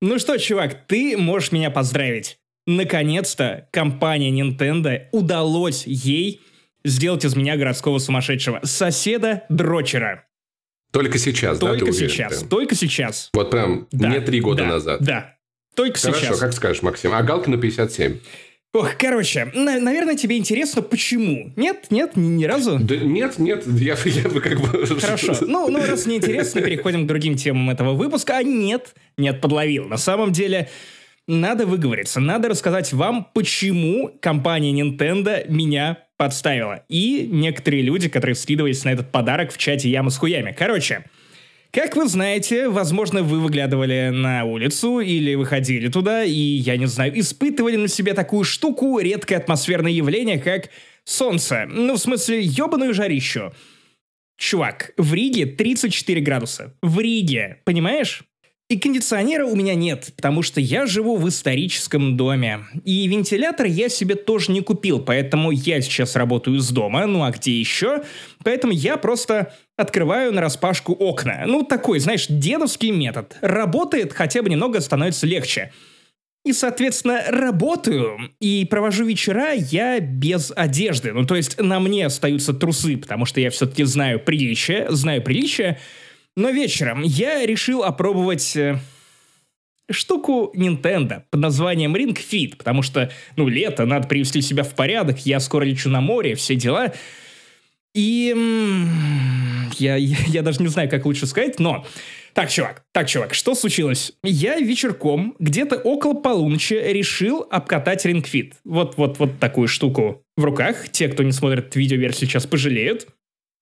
Ну что, чувак, ты можешь меня поздравить. Наконец-то компания Nintendo удалось ей сделать из меня городского сумасшедшего. Соседа Дрочера. Только сейчас, Только да, уверен, сейчас, прям? только сейчас. Вот прям Да, не три года да, назад. Да, только Хорошо, сейчас. как скажешь, Максим. А Галкину 57. Ох, короче, на- наверное, тебе интересно, почему? Нет, нет, ни, ни разу? Да нет, нет, я, я бы как бы... Хорошо. Ну, ну, раз не интересно, переходим к другим темам этого выпуска. А нет, нет, подловил. На самом деле, надо выговориться. Надо рассказать вам, почему компания Nintendo меня подставила. И некоторые люди, которые скидывались на этот подарок в чате Яма с хуями. Короче, как вы знаете, возможно, вы выглядывали на улицу или выходили туда, и, я не знаю, испытывали на себе такую штуку, редкое атмосферное явление, как солнце. Ну, в смысле, ебаную жарищу. Чувак, в Риге 34 градуса. В Риге, понимаешь? И кондиционера у меня нет, потому что я живу в историческом доме. И вентилятор я себе тоже не купил, поэтому я сейчас работаю из дома, ну а где еще? Поэтому я просто открываю на распашку окна. Ну, такой, знаешь, дедовский метод. Работает, хотя бы немного становится легче. И, соответственно, работаю и провожу вечера я без одежды. Ну, то есть на мне остаются трусы, потому что я все-таки знаю приличие, знаю приличие. Но вечером я решил опробовать э, штуку Nintendo под названием Ring Fit, потому что, ну, лето, надо привести себя в порядок, я скоро лечу на море, все дела. И я, я даже не знаю, как лучше сказать, но... Так, чувак, так, чувак, что случилось? Я вечерком, где-то около полуночи, решил обкатать Ring Fit. Вот, вот, вот такую штуку в руках. Те, кто не смотрит видеоверсию, сейчас пожалеют.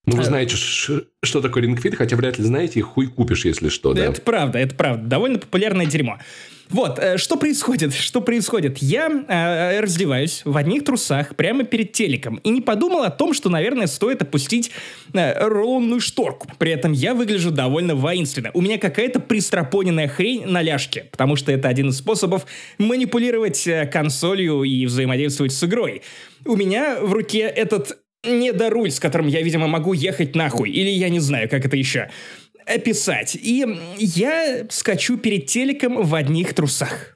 Ну, вы знаете, ш- что такое рингфит, хотя вряд ли знаете, и хуй купишь, если что, да. Это правда, это правда. Довольно популярное дерьмо. Вот, э, что происходит? Что происходит? Я э, раздеваюсь в одних трусах прямо перед телеком и не подумал о том, что, наверное, стоит опустить э, рулонную шторку. При этом я выгляжу довольно воинственно. У меня какая-то пристропоненная хрень на ляжке, потому что это один из способов манипулировать э, консолью и взаимодействовать с игрой. У меня в руке этот недоруль, с которым я, видимо, могу ехать нахуй. Или я не знаю, как это еще описать. И я скачу перед телеком в одних трусах.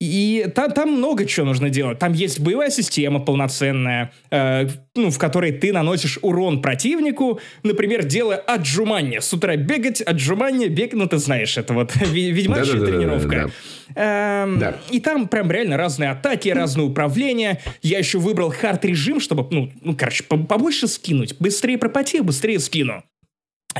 И там, там много чего нужно делать. Там есть боевая система полноценная, э, ну, в которой ты наносишь урон противнику, например, делая отжимание. С утра бегать, отжимание, бег, ну, ты знаешь, это вот ведьмачья тренировка. Эм, Да. И там прям реально разные атаки, разное управление. Я еще выбрал хард-режим, чтобы, ну, ну короче, по- побольше скинуть. Быстрее пропотею, быстрее скину.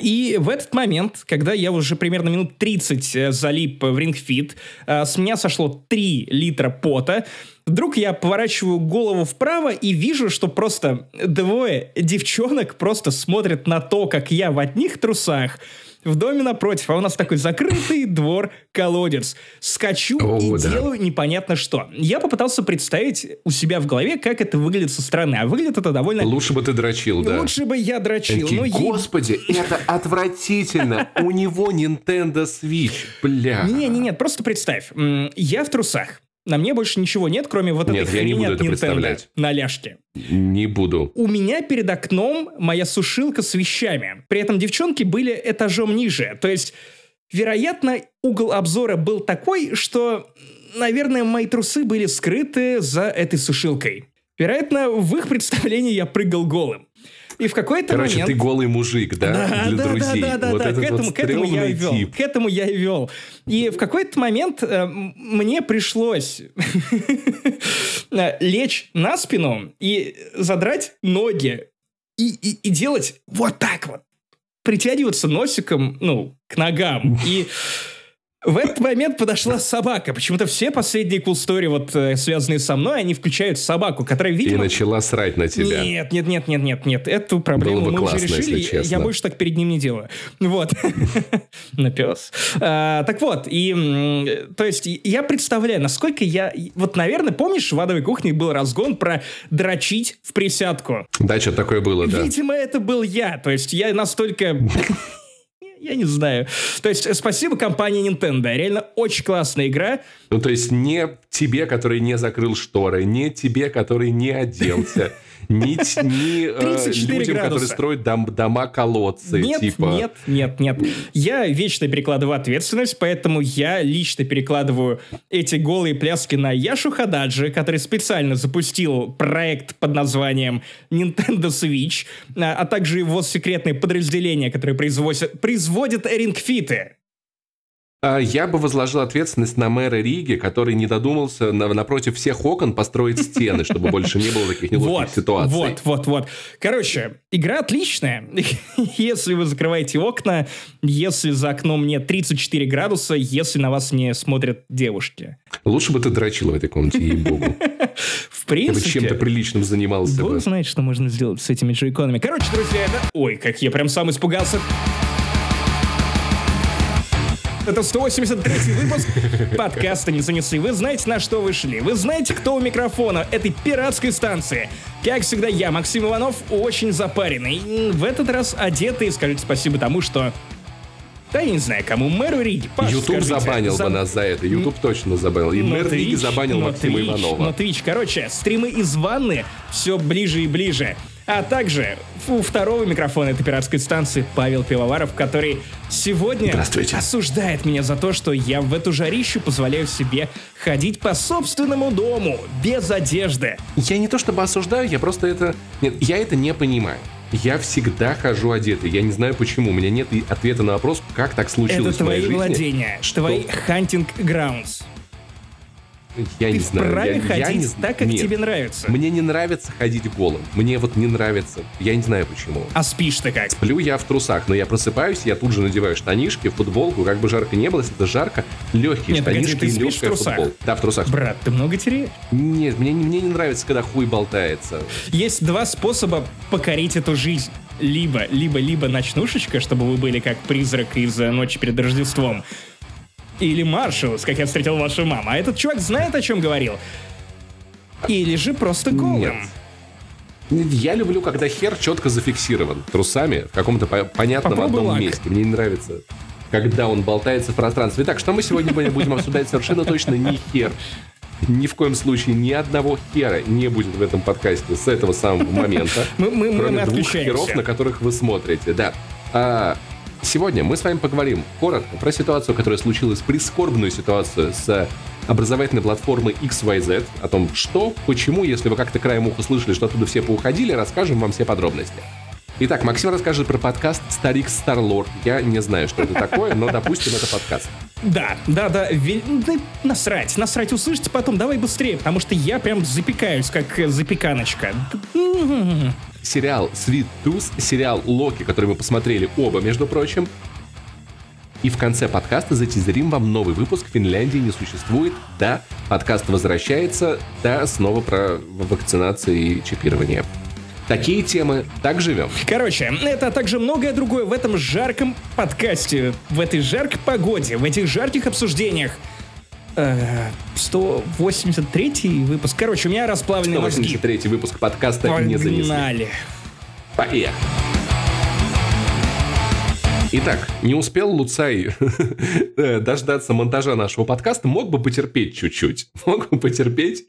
И в этот момент, когда я уже примерно минут 30 э, залип в рингфит, э, с меня сошло 3 литра пота, вдруг я поворачиваю голову вправо и вижу, что просто двое девчонок просто смотрят на то, как я в одних трусах, в доме напротив, а у нас такой закрытый двор-колодец. Скачу О, и да. делаю непонятно что. Я попытался представить у себя в голове, как это выглядит со стороны. А выглядит это довольно... Лучше бы ты дрочил, да. Лучше бы я дрочил. Такие, но Господи, это отвратительно. У него Nintendo Switch, бля. Не-не-не, просто представь. Я в трусах. На мне больше ничего нет, кроме вот Нет, этой я не хрени буду от это представлять. на ляжке. Не буду. У меня перед окном моя сушилка с вещами. При этом девчонки были этажом ниже. То есть, вероятно, угол обзора был такой, что, наверное, мои трусы были скрыты за этой сушилкой. Вероятно, в их представлении я прыгал голым. И в какой-то Короче, момент... ты голый мужик, да, для да, друзей. Да, да, вот да, этот к этому, вот к этому я и вел. тип. К этому я и вел. И в какой-то момент э, мне пришлось лечь на спину и задрать ноги и, и, и делать вот так вот. Притягиваться носиком, ну, к ногам. И в этот момент подошла собака. Почему-то все последние cool story, вот, э, связанные со мной, они включают собаку, которая, И видимо... начала срать на тебя. Нет, нет, нет, нет, нет, нет. Эту проблему Было бы мы классно, уже решили. если Я честно. больше так перед ним не делаю. Вот. На пес. А, Так вот, и м, то есть я представляю, насколько я... Вот, наверное, помнишь, в адовой кухне был разгон про дрочить в присядку. Да, что такое было, да. Видимо, это был я. То есть я настолько... Я не знаю. То есть э, спасибо компании Nintendo. Реально очень классная игра. Ну, то есть не тебе, который не закрыл шторы, не тебе, который не оделся, ни, ни э, 34 людям, которые градуса. строят дом- дома-колодцы. Нет, типа. нет, нет, нет. Я вечно перекладываю ответственность, поэтому я лично перекладываю эти голые пляски на Яшу Хададжи, который специально запустил проект под названием Nintendo Switch, а, а также его секретное подразделение, которое производит, производит рингфиты. А Я бы возложил ответственность на мэра Риги, который не додумался на- напротив всех окон построить стены, чтобы больше не было таких неловких Вот, ситуаций. вот, вот, вот. Короче, игра отличная. Если вы закрываете окна, если за окном нет 34 градуса, если на вас не смотрят девушки. Лучше бы ты дрочил в этой комнате, ей-богу. В Ты бы чем-то принципе, приличным занимался Бог бы. знает, что можно сделать с этими джойконами. Короче, друзья, это... Ой, как я прям сам испугался. Это 183 выпуск подкаста «Не занесы». Вы знаете, на что вы шли. Вы знаете, кто у микрофона этой пиратской станции. Как всегда, я, Максим Иванов, очень запаренный. М, В этот раз одетый. Скажите спасибо тому, что... Да я не знаю, кому, мэру Риги. Паш, Ютуб скажите, забанил за- бы нас за это. Ютуб точно забанил. И но мэр Риги Twitch, забанил Максима Twitch, Иванова. Но Twitch, короче, стримы из ванны все ближе и ближе. А также у второго микрофона этой пиратской станции Павел Пивоваров, который сегодня осуждает меня за то, что я в эту жарищу позволяю себе ходить по собственному дому, без одежды. Я не то чтобы осуждаю, я просто это... Нет, я это не понимаю. Я всегда хожу одетый. Я не знаю почему. У меня нет ответа на вопрос, как так случилось Это в моей твои жизни. владения, что- твои hunting grounds. Я Ты не знаю. вправе я, я ходить не- так, как Нет. тебе нравится. Мне не нравится ходить голым. Мне вот не нравится. Я не знаю почему. А спишь ты как? Сплю я в трусах, но я просыпаюсь, я тут же надеваю штанишки, футболку, как бы жарко не было, если это жарко, легкие Нет, погоди, штанишки ты и легкая футболка. Да, в трусах. Брат, ты много теряешь? Нет, мне, не- мне не нравится, когда хуй болтается. Есть два способа покорить эту жизнь. Либо, либо, либо ночнушечка, чтобы вы были как призрак из «Ночи перед Рождеством». Или Маршалс, как я встретил вашу маму. А этот чувак знает, о чем говорил. Или же просто голым. Нет. Я люблю, когда хер четко зафиксирован трусами в каком-то по- понятном Попробуй одном лак. месте. Мне не нравится, когда он болтается в пространстве. Итак, что мы сегодня будем обсуждать совершенно точно не хер. Ни в коем случае ни одного хера не будет в этом подкасте с этого самого момента. Мы, мы, кроме мы двух херов, на которых вы смотрите. Да. А, сегодня мы с вами поговорим коротко про ситуацию, которая случилась, прискорбную ситуацию с образовательной платформой XYZ, о том, что, почему, если вы как-то краем уха слышали, что оттуда все поуходили, расскажем вам все подробности. Итак, Максим расскажет про подкаст «Старик Старлорд». Я не знаю, что это такое, но, допустим, это подкаст. Да, да, да, ве- да, насрать, насрать, услышите потом, давай быстрее, потому что я прям запекаюсь, как э, запеканочка. Сериал Sweet Tooth, сериал Локи, который мы посмотрели оба, между прочим. И в конце подкаста затизерим вам новый выпуск «Финляндии не существует». Да, подкаст возвращается. Да, снова про вакцинации и чипирование. Такие темы, так живем. Короче, это а также многое другое в этом жарком подкасте, в этой жаркой погоде, в этих жарких обсуждениях. Э, 183 выпуск. Короче, у меня расплавленные мозги. 183 выпуск подкаста не занесли. Погнали. Поехали. Итак, не успел Луцай э, дождаться монтажа нашего подкаста, мог бы потерпеть чуть-чуть. Мог бы потерпеть,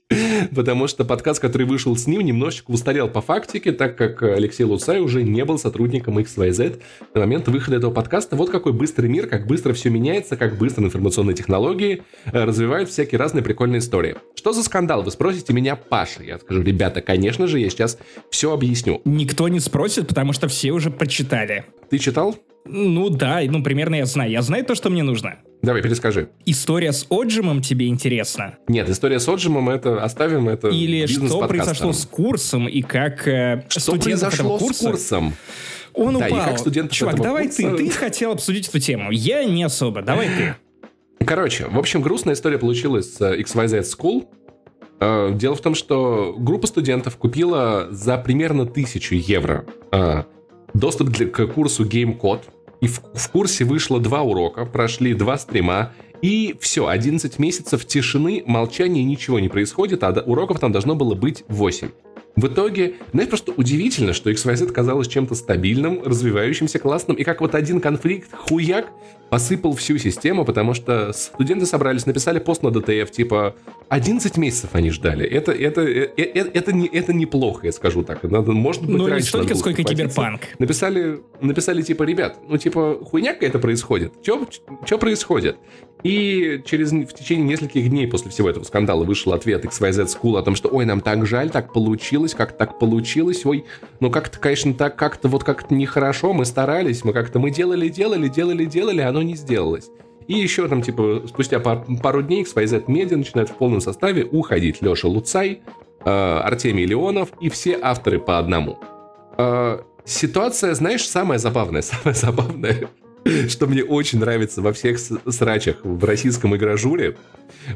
потому что подкаст, который вышел с ним, немножечко устарел по фактике, так как Алексей Луцай уже не был сотрудником XYZ на момент выхода этого подкаста. Вот какой быстрый мир, как быстро все меняется, как быстро информационные технологии э, развивают всякие разные прикольные истории. Что за скандал? Вы спросите меня, Паша. Я скажу, ребята, конечно же, я сейчас все объясню. Никто не спросит, потому что все уже прочитали. Ты читал? Ну да, ну примерно я знаю. Я знаю то, что мне нужно. Давай, перескажи. История с отжимом тебе интересна? Нет, история с отжимом это оставим, это Или что произошло с курсом и как э, Что произошло курса... с курсом? Он Да, и упал. как студентов Чувак, давай курса- ты. Ты хотел обсудить эту тему. Я не особо. Давай ты. Короче, в общем, грустная история получилась с э, XYZ School. Э, Дело в том, что группа студентов купила за примерно тысячу евро э, доступ для- к курсу Game Code. И в, в курсе вышло два урока, прошли два стрима, и все, 11 месяцев тишины, молчания, ничего не происходит, а уроков там должно было быть 8. В итоге, знаешь, просто удивительно, что XYZ казалось чем-то стабильным, развивающимся, классным, и как вот один конфликт, хуяк, посыпал всю систему, потому что студенты собрались, написали пост на ДТФ, типа, 11 месяцев они ждали. Это, это, это, это, это, не, это неплохо, я скажу так. Надо, может быть, ну, не раньше столько, сколько киберпанк. Написали, написали, типа, ребят, ну, типа, хуйня какая-то происходит. Что происходит? И через, в течение нескольких дней после всего этого скандала вышел ответ XYZ School о том, что ой, нам так жаль, так получилось, как так получилось, ой, ну как-то, конечно, так как-то вот как-то нехорошо, мы старались, мы как-то, мы делали, делали, делали, делали, оно не сделалось. И еще там, типа, спустя пар, пару дней XYZ Media начинает в полном составе уходить Леша Луцай, э, Артемий Леонов и все авторы по одному. Э, ситуация, знаешь, самая забавная, самая забавная что мне очень нравится во всех срачах в российском игражуре,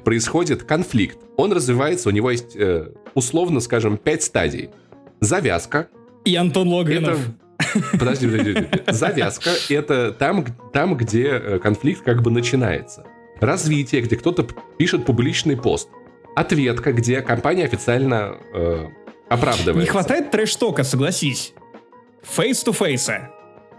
происходит конфликт. Он развивается, у него есть, э, условно скажем, пять стадий. Завязка. И Антон Логвинов. Это... Подожди, подожди, подожди. Завязка — это там, там, где э, конфликт как бы начинается. Развитие, где кто-то пишет публичный пост. Ответка, где компания официально э, оправдывается. Не хватает трэш-тока, согласись. Фейс-ту-фейса.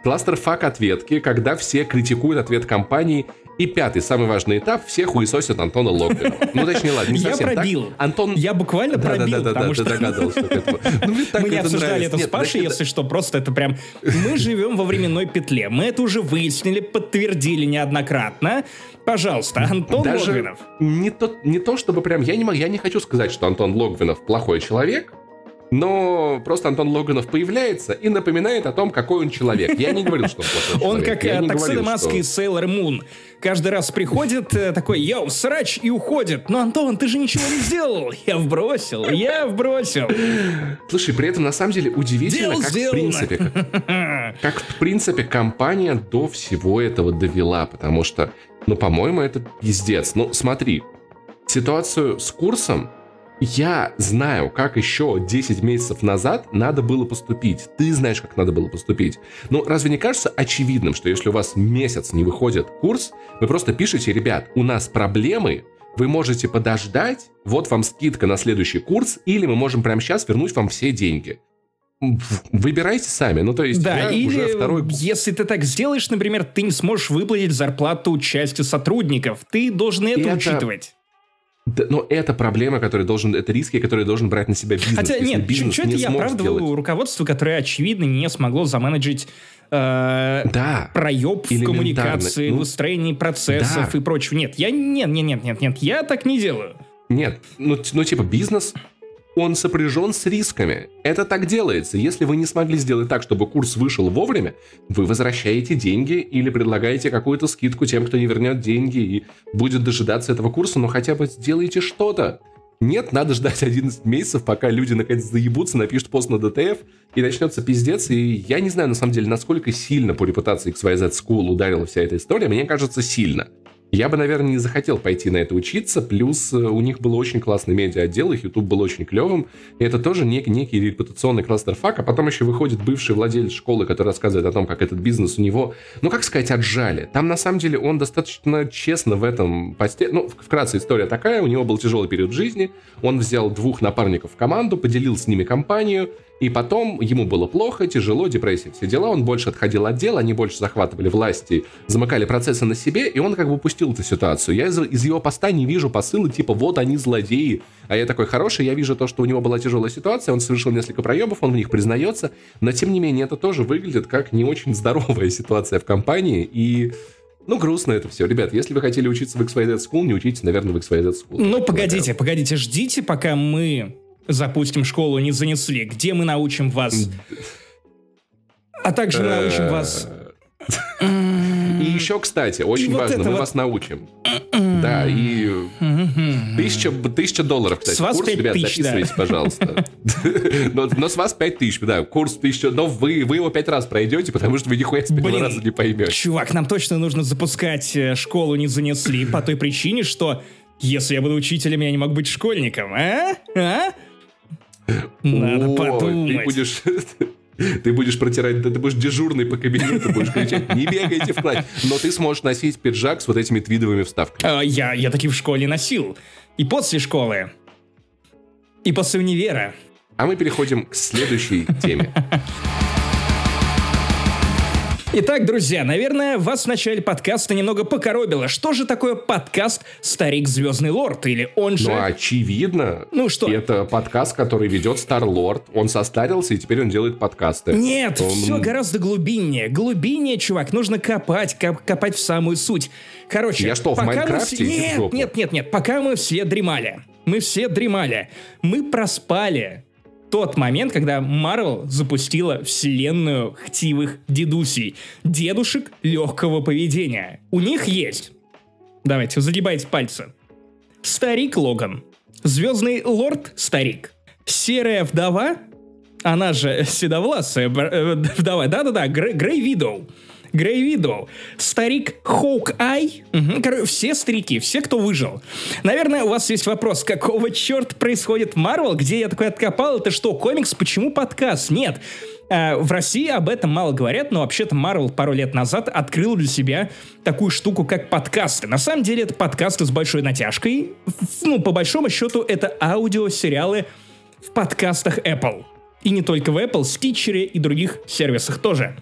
Кластерфак ответки, когда все критикуют ответ компании. И пятый, самый важный этап, все хуесосят Антона Логвина. Ну, точнее, ладно, не совсем Я пробил. Так. Антон... Я буквально да, пробил, да, да, потому да, что... Догадывался, что это... Ну, Мы не обсуждали это с Пашей, если что, просто это прям... Мы живем во временной петле. Мы это уже выяснили, подтвердили неоднократно. Пожалуйста, Антон Даже Логвинов. Не то, не то, чтобы прям... Я не, могу, я не хочу сказать, что Антон Логвинов плохой человек, но просто Антон Логинов появляется и напоминает о том, какой он человек. Я не говорил, что он плохой Он как Таксида Маск что... из Sailor Moon. Каждый раз приходит э, такой, йоу, срач, и уходит. Но, Антон, ты же ничего не сделал. Я вбросил, я вбросил. Слушай, при этом, на самом деле, удивительно, как сделано. в принципе... Как, в принципе, компания до всего этого довела, потому что, ну, по-моему, это пиздец. Ну, смотри, ситуацию с курсом я знаю, как еще 10 месяцев назад надо было поступить. Ты знаешь, как надо было поступить. Но разве не кажется очевидным, что если у вас месяц не выходит курс, вы просто пишете, ребят, у нас проблемы, вы можете подождать, вот вам скидка на следующий курс, или мы можем прямо сейчас вернуть вам все деньги. Выбирайте сами. Ну, то есть, да, я или уже второй... если ты так сделаешь, например, ты не сможешь выплатить зарплату части сотрудников. Ты должен это, это... учитывать. Да, но это проблема, которая должен, это риски, которые должен брать на себя бизнес. Хотя нет, бизнес что-то не я оправдываю сделать. руководство, которое, очевидно, не смогло заменеджить э, да, проеб в коммуникации, ну, выстроении процессов да. и прочего. Нет, я нет, нет, нет, нет, нет, я так не делаю. Нет, ну, ну типа бизнес он сопряжен с рисками. Это так делается. Если вы не смогли сделать так, чтобы курс вышел вовремя, вы возвращаете деньги или предлагаете какую-то скидку тем, кто не вернет деньги и будет дожидаться этого курса, но хотя бы сделайте что-то. Нет, надо ждать 11 месяцев, пока люди наконец заебутся, напишут пост на ДТФ, и начнется пиздец. И я не знаю, на самом деле, насколько сильно по репутации XYZ School ударила вся эта история. Мне кажется, сильно. Я бы, наверное, не захотел пойти на это учиться, плюс э, у них был очень классный медиа-отдел, их YouTube был очень клевым, и это тоже некий, некий репутационный кластер-фак, а потом еще выходит бывший владелец школы, который рассказывает о том, как этот бизнес у него, ну, как сказать, отжали. Там, на самом деле, он достаточно честно в этом посте... Ну, вкратце история такая, у него был тяжелый период жизни, он взял двух напарников в команду, поделил с ними компанию, и потом ему было плохо, тяжело, депрессия, все дела, он больше отходил от дела, они больше захватывали власти, замыкали процессы на себе, и он как бы упустил эту ситуацию. Я из, из его поста не вижу посылы типа «вот они злодеи», а я такой хороший, я вижу то, что у него была тяжелая ситуация, он совершил несколько проебов, он в них признается, но тем не менее это тоже выглядит как не очень здоровая ситуация в компании, и ну, грустно это все. Ребят, если вы хотели учиться в XYZ School, не учитесь, наверное, в XYZ School. Ну, погодите, погодите, ждите, пока мы запустим школу не занесли, где мы научим вас... А также научим вас... И еще, кстати, очень важно, мы вас научим. Да, и тысяча, тысяча долларов, кстати. С вас курс, 5 ребят, тысяч, записывайтесь, да. пожалуйста. но, но с вас 5 тысяч, да, курс тысяча, но вы, вы его 5 раз пройдете, потому что вы нихуя с первого раза не поймете. Чувак, нам точно нужно запускать э, школу не занесли по той причине, что если я буду учителем, я не могу быть школьником, а? А? Надо О, подумать. Ты будешь... Ты будешь протирать, ты будешь дежурный по кабинету, будешь кричать, не бегайте в класс. Но ты сможешь носить пиджак с вот этими твидовыми вставками. А, я, я таки в школе носил. И после школы. И после универа. А мы переходим к следующей теме. Итак, друзья, наверное, вас в начале подкаста немного покоробило. Что же такое подкаст «Старик Звездный Лорд» или он же... Ну, очевидно. Ну что? Это подкаст, который ведет Стар Лорд. Он состарился, и теперь он делает подкасты. Нет, Он- все гораздо глубиннее. Глубиннее, чувак, нужно копать, коп- копать в самую суть. Короче, Я что, в мы Майнкрафте? в Нет, нет, нет, нет, пока мы все дремали. Мы все дремали. Мы проспали тот момент, когда Марвел запустила вселенную хтивых дедусей. Дедушек легкого поведения. У них есть... Давайте, загибайте пальцы. Старик Логан. Звездный лорд Старик. Серая вдова, она же седовласая э, вдова, да-да-да, Грей Видоу. Грей Видоу. Старик Хоук Ай. Короче, все старики, все, кто выжил. Наверное, у вас есть вопрос, какого черта происходит Марвел? Где я такой откопал? Это что, комикс? Почему подкаст? Нет. Э, В России об этом мало говорят, но вообще-то Марвел пару лет назад открыл для себя такую штуку, как подкасты. На самом деле это подкасты с большой натяжкой. Ну, по большому счету, это аудиосериалы в подкастах Apple. И не только в Apple, Stitcher и других сервисах тоже.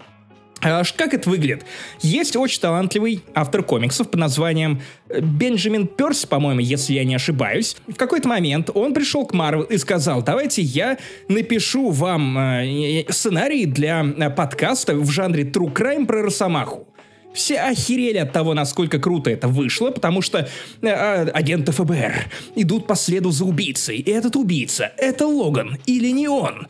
А ш- Как это выглядит? Есть очень талантливый автор комиксов под названием э, Бенджамин Перс, по-моему, если я не ошибаюсь. В какой-то момент он пришел к Марвел и сказал, давайте я напишу вам э, э, сценарий для э, подкаста в жанре True Crime про Росомаху. Все охерели от того, насколько круто это вышло, потому что э, э, агенты ФБР идут по следу за убийцей. И этот убийца — это Логан или не он?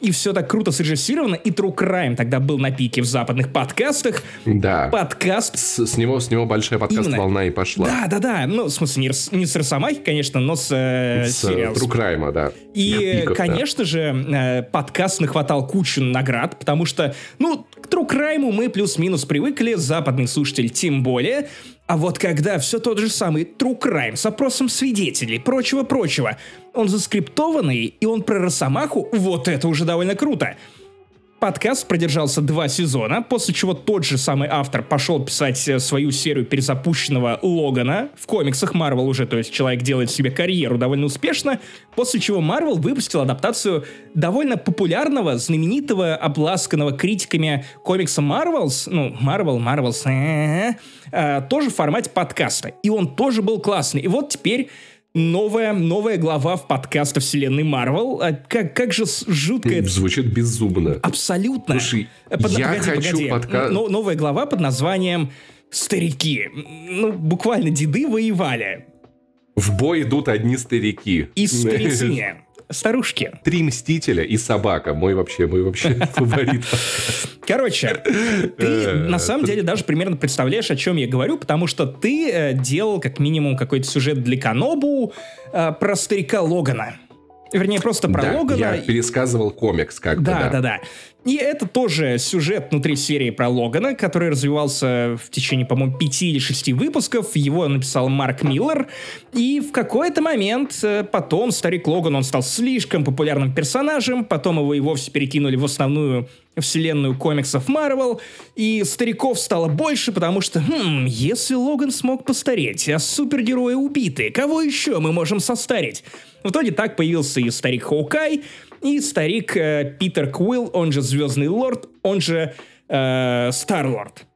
И все так круто срежиссировано, и True Crime тогда был на пике в западных подкастах. Да. Подкаст С, с него, с него большая подкаст-волна и пошла. да, да, да. Ну, в смысле, не, не с Росомахи, конечно, но с, э, С э, сериалом. True Crime, да. И, На пиках, да. конечно же, э, подкаст нахватал кучу наград, потому что, ну, к True Crime мы плюс-минус привыкли, западный слушатель тем более. А вот когда все тот же самый True Crime с опросом свидетелей, прочего-прочего, он заскриптованный, и он про Росомаху, вот это уже довольно круто. Подкаст продержался два сезона, после чего тот же самый автор пошел писать э, свою серию перезапущенного Логана в комиксах Марвел уже, то есть человек делает себе карьеру довольно успешно, после чего Марвел выпустил адаптацию довольно популярного, знаменитого, обласканного критиками комикса Marvels, ну, Marvel, Marvels, э, тоже в формате подкаста. И он тоже был классный. И вот теперь новая, новая глава в подкаста вселенной Марвел. А Как, как же жутко это Звучит беззубно. Абсолютно. Слушай, под- я погоди, хочу погоди. подка- Но- новая глава под названием «Старики». Ну, буквально деды воевали. В бой идут одни старики. И старицыне. Старушки. Три мстителя и собака. Мой вообще, мой вообще фаворит. Короче, ты Э, на самом деле даже примерно представляешь, о чем я говорю, потому что ты э, делал как минимум какой-то сюжет для Канобу э, про старика Логана. Вернее, просто про Да, Логана. я пересказывал комикс как бы, Да, да. да, да. И это тоже сюжет внутри серии про Логана, который развивался в течение, по-моему, пяти или шести выпусков. Его написал Марк Миллер. И в какой-то момент э, потом старик Логан, он стал слишком популярным персонажем, потом его и вовсе перекинули в основную вселенную комиксов Марвел, и стариков стало больше, потому что, хм, если Логан смог постареть, а супергерои убиты, кого еще мы можем состарить? В итоге так появился и старик Хоукай, и старик э, Питер Куилл, он же Звездный Лорд, он же э, Старлорд.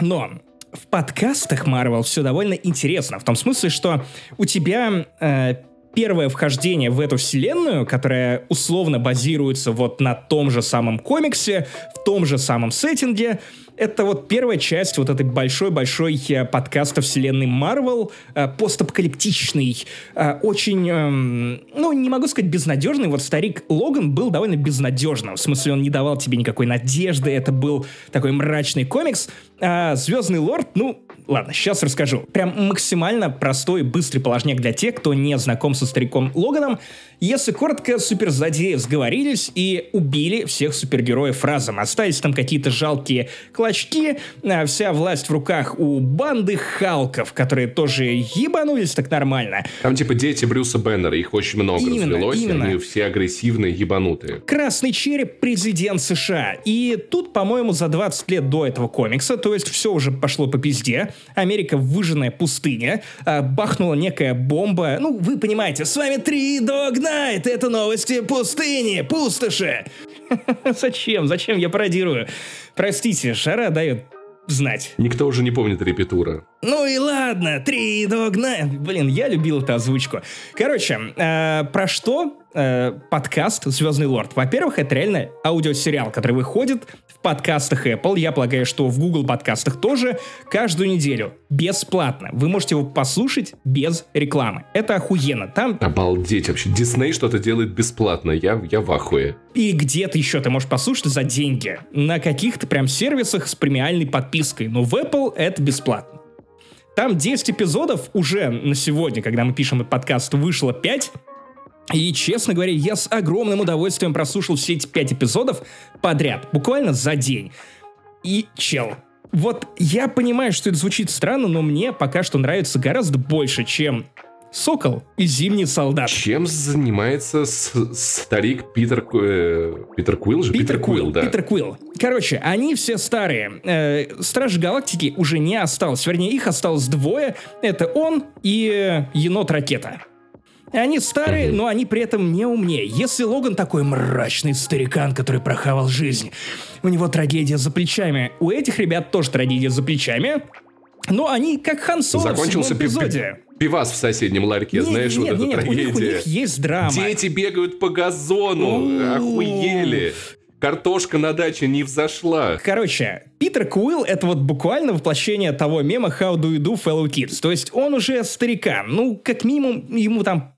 Но в подкастах Marvel все довольно интересно, в том смысле, что у тебя э, первое вхождение в эту вселенную, которая условно базируется вот на том же самом комиксе, в том же самом сеттинге, это вот первая часть вот этой большой-большой э, подкаста вселенной Marvel, э, постапокалиптичный, э, очень, эм, ну, не могу сказать безнадежный, вот старик Логан был довольно безнадежным, в смысле он не давал тебе никакой надежды, это был такой мрачный комикс, а Звездный Лорд, ну, ладно, сейчас расскажу. Прям максимально простой, быстрый положник для тех, кто не знаком со стариком Логаном. Если коротко, суперзлодеи сговорились и убили всех супергероев разом. Остались там какие-то жалкие клочки, а вся власть в руках у банды Халков, которые тоже ебанулись так нормально. Там типа дети Брюса Беннера, их очень много Именно, развелось, именно. они все агрессивные, ебанутые. Красный череп президент США. И тут, по-моему, за 20 лет до этого комикса, то есть все уже пошло по пизде, Америка выжженная пустыня, а, бахнула некая бомба. Ну, вы понимаете, с вами три Dog Night, это новости пустыни, пустоши. Зачем? Зачем я пародирую? Простите, жара дает знать. Никто уже не помнит репетура. Ну и ладно, три догна. Блин, я любил эту озвучку. Короче, э, про что э, подкаст «Звездный лорд»? Во-первых, это реально аудиосериал, который выходит в подкастах Apple. Я полагаю, что в Google подкастах тоже каждую неделю. Бесплатно. Вы можете его послушать без рекламы. Это охуенно. Там... Обалдеть вообще. Дисней что-то делает бесплатно. Я, я в ахуе. И где-то еще ты можешь послушать за деньги. На каких-то прям сервисах с премиальной подпиской. Но в Apple это бесплатно. Там 10 эпизодов уже на сегодня, когда мы пишем этот подкаст, вышло 5. И, честно говоря, я с огромным удовольствием прослушал все эти 5 эпизодов подряд, буквально за день. И, чел, вот я понимаю, что это звучит странно, но мне пока что нравится гораздо больше, чем Сокол и Зимний солдат. Чем занимается старик Питер, э, Питер Куилл же? Питер, Куилл, да. Питер Куилл. Короче, они все старые. Э, Стражи Галактики уже не осталось. Вернее, их осталось двое. Это он и э, енот-ракета. Они старые, но они при этом не умнее. Если Логан такой мрачный старикан, который прохавал жизнь, у него трагедия за плечами. У этих ребят тоже трагедия за плечами. Но они как Хан Соло Закончился в эпизоде. пи- пивас в соседнем ларьке, Не- знаешь, нет, вот эта нет, у них, у трагедия. них есть драма. Дети бегают по газону, охуели. Картошка на даче не взошла. Короче, Питер Куилл — это вот буквально воплощение того мема «How do you do, fellow kids?». То есть он уже старикан. Ну, как минимум, ему там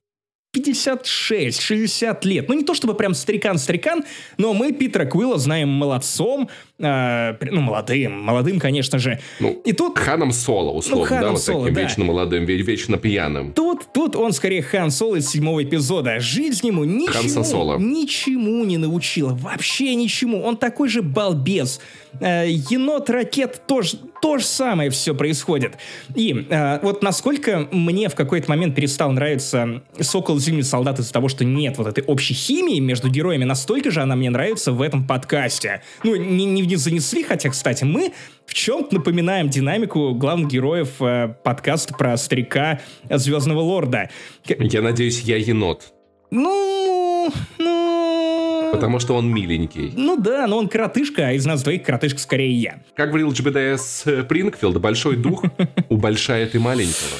56-60 лет. Ну, не то чтобы прям старикан-старикан, но мы Питера Куилла знаем молодцом, э, ну, молодым, молодым, конечно же. Ну, И тут Ханом Соло, условно, Ну, Ханом да, вот Соло, таким да. вечно молодым, ве- вечно пьяным. Тут, тут он скорее Хан Соло из седьмого эпизода. Жизнь ему ничему, Соло. ничему не научила. Вообще ничему. Он такой же балбес. Э, енот-ракет тоже, то же самое все происходит. И э, вот насколько мне в какой-то момент перестал нравиться Сокол Зимний Солдат из-за того, что нет вот этой общей химии между героями, настолько же она мне нравится в этом подкасте. Ну, не, не, не занесли, хотя, кстати, мы в чем-то напоминаем динамику главных героев э, подкаста про старика Звездного Лорда. Я надеюсь, я енот. Ну, ну... Потому что он миленький. Ну да, но он коротышка, а из нас двоих коротышка скорее я. Как говорил GBDS э, Прингфилд, большой дух убольшает и маленького.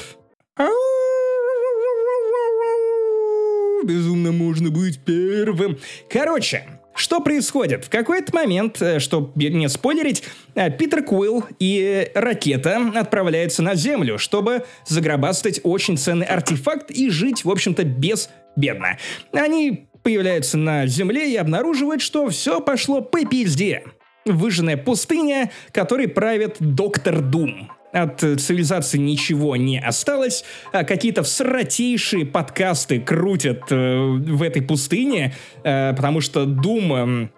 Безумно можно быть первым. Короче, что происходит? В какой-то момент, э, чтобы не спойлерить, э, Питер Куилл и Ракета отправляются на Землю, чтобы загробастать очень ценный артефакт и жить, в общем-то, безбедно. Они появляются на Земле и обнаруживают, что все пошло по пизде. Выжженная пустыня, которой правит Доктор Дум. От э, цивилизации ничего не осталось, а какие-то всратейшие подкасты крутят э, в этой пустыне, э, потому что Дум...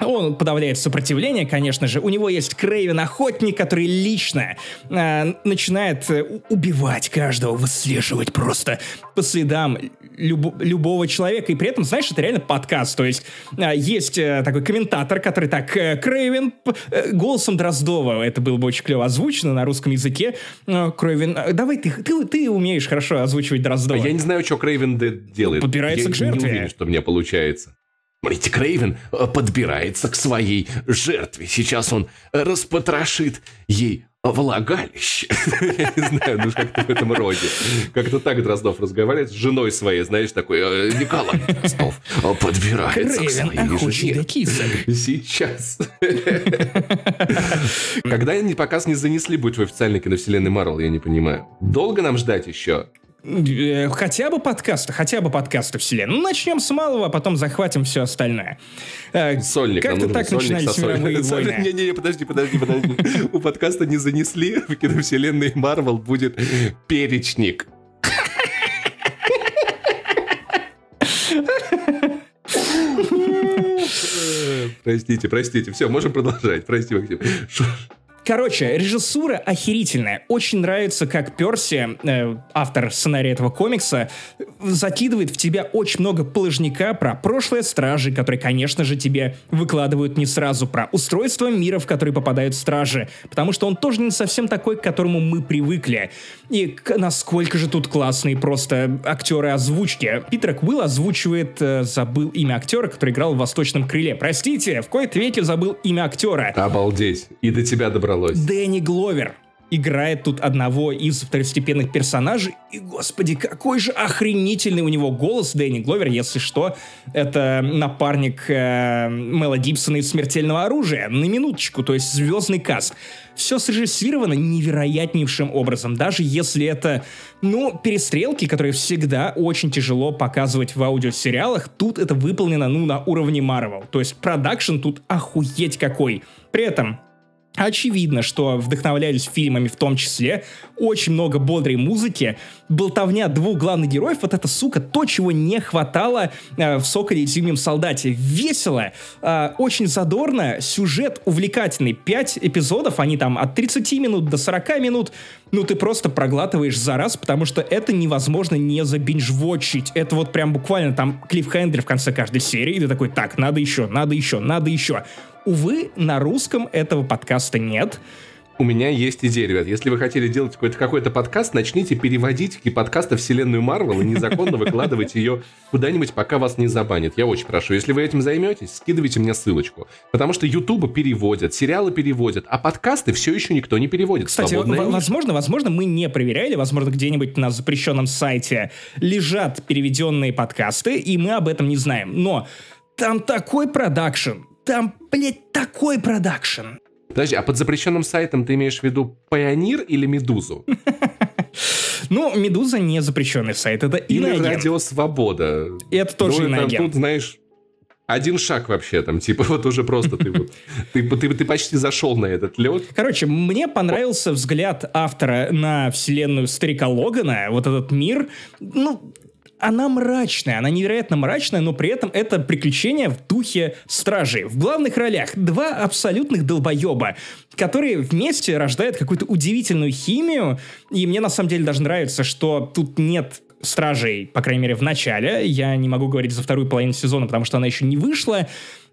он подавляет сопротивление, конечно же. У него есть Крейвен охотник, который лично э, начинает э, убивать каждого, выслеживать просто по следам любо- любого человека. И при этом, знаешь, это реально подкаст. То есть э, есть э, такой комментатор, который так э, Крейвен э, голосом Дроздова. Это было бы очень клево озвучено на русском языке. Э, Крейвен, э, давай ты, ты, ты умеешь хорошо озвучивать А Дроздова. я не знаю, что Крейвен делает. Подбирается я к жертве. не уверен, что у меня получается. Смотрите, Крейвен э, подбирается к своей жертве. Сейчас он распотрошит ей влагалище. Я не знаю, ну как-то в этом роде. Как-то так Дроздов разговаривает с женой своей, знаешь, такой, «Э, Николай Дроздов э, подбирается к своей жене. Сейчас. Когда они показ не занесли будет в официальной киновселенной Марвел, я не понимаю. Долго нам ждать еще? Э, Хотя бы подкасты, хотя бы подкасты вселенной. Ну, начнем с малого, а потом захватим все остальное. Э, Сольник. Как-то так сольник начинались мировые Сольник- войны. Не-не-не, подожди, подожди, подожди. У подкаста не занесли, в киновселенной Марвел будет перечник. Простите, простите. Все, можем продолжать. Прости, Максим. Короче, режиссура охерительная. Очень нравится, как Перси, э, автор сценария этого комикса, закидывает в тебя очень много положника про прошлое стражи, которые, конечно же, тебе выкладывают не сразу, про устройство мира, в который попадают стражи, потому что он тоже не совсем такой, к которому мы привыкли. И насколько же тут классные просто актеры озвучки. Питер Квилл озвучивает, э, забыл имя актера, который играл в «Восточном крыле». Простите, в кои-то веке забыл имя актера. Обалдеть. И до тебя добралось. Дэнни Гловер играет тут одного из второстепенных персонажей. И, господи, какой же охренительный у него голос Дэнни Гловер, если что. Это напарник э, Мела Гибсона из «Смертельного оружия». На минуточку, то есть звездный каст. Все срежиссировано невероятнейшим образом. Даже если это, ну, перестрелки, которые всегда очень тяжело показывать в аудиосериалах, тут это выполнено, ну, на уровне Марвел. То есть продакшн тут охуеть какой. При этом Очевидно, что вдохновлялись фильмами в том числе. Очень много бодрой музыки. Болтовня двух главных героев. Вот это, сука, то, чего не хватало э, в «Соколе и зимнем солдате». Весело, э, очень задорно, сюжет увлекательный. Пять эпизодов, они там от 30 минут до 40 минут. Ну, ты просто проглатываешь за раз, потому что это невозможно не забинжвотчить. Это вот прям буквально там клиффхендер в конце каждой серии. И ты такой, так, надо еще, надо еще, надо еще. Увы, на русском этого подкаста нет. У меня есть идея, ребят. Если вы хотели делать какой-то какой подкаст, начните переводить подкасты вселенную Марвел и незаконно выкладывать ее куда-нибудь, пока вас не забанят. Я очень прошу. Если вы этим займетесь, скидывайте мне ссылочку. Потому что Ютуба переводят, сериалы переводят, а подкасты все еще никто не переводит. Кстати, Свободная возможно, возможно, мы не проверяли, возможно, где-нибудь на запрещенном сайте лежат переведенные подкасты, и мы об этом не знаем. Но там такой продакшн, там, блядь, такой продакшн. Подожди, а под запрещенным сайтом ты имеешь в виду Пайонир или Медузу? Ну, Медуза не запрещенный сайт, это Или. Радио Свобода? Это тоже Ну, иноагент. Тут, знаешь, один шаг вообще там, типа, вот уже просто ты вот, ты, ты, ты почти зашел на этот лед. Короче, мне понравился взгляд автора на вселенную Старика Логана, вот этот мир. Ну, она мрачная, она невероятно мрачная, но при этом это приключение в духе стражей. В главных ролях два абсолютных долбоеба, которые вместе рождают какую-то удивительную химию. И мне на самом деле даже нравится, что тут нет стражей, по крайней мере, в начале. Я не могу говорить за вторую половину сезона, потому что она еще не вышла.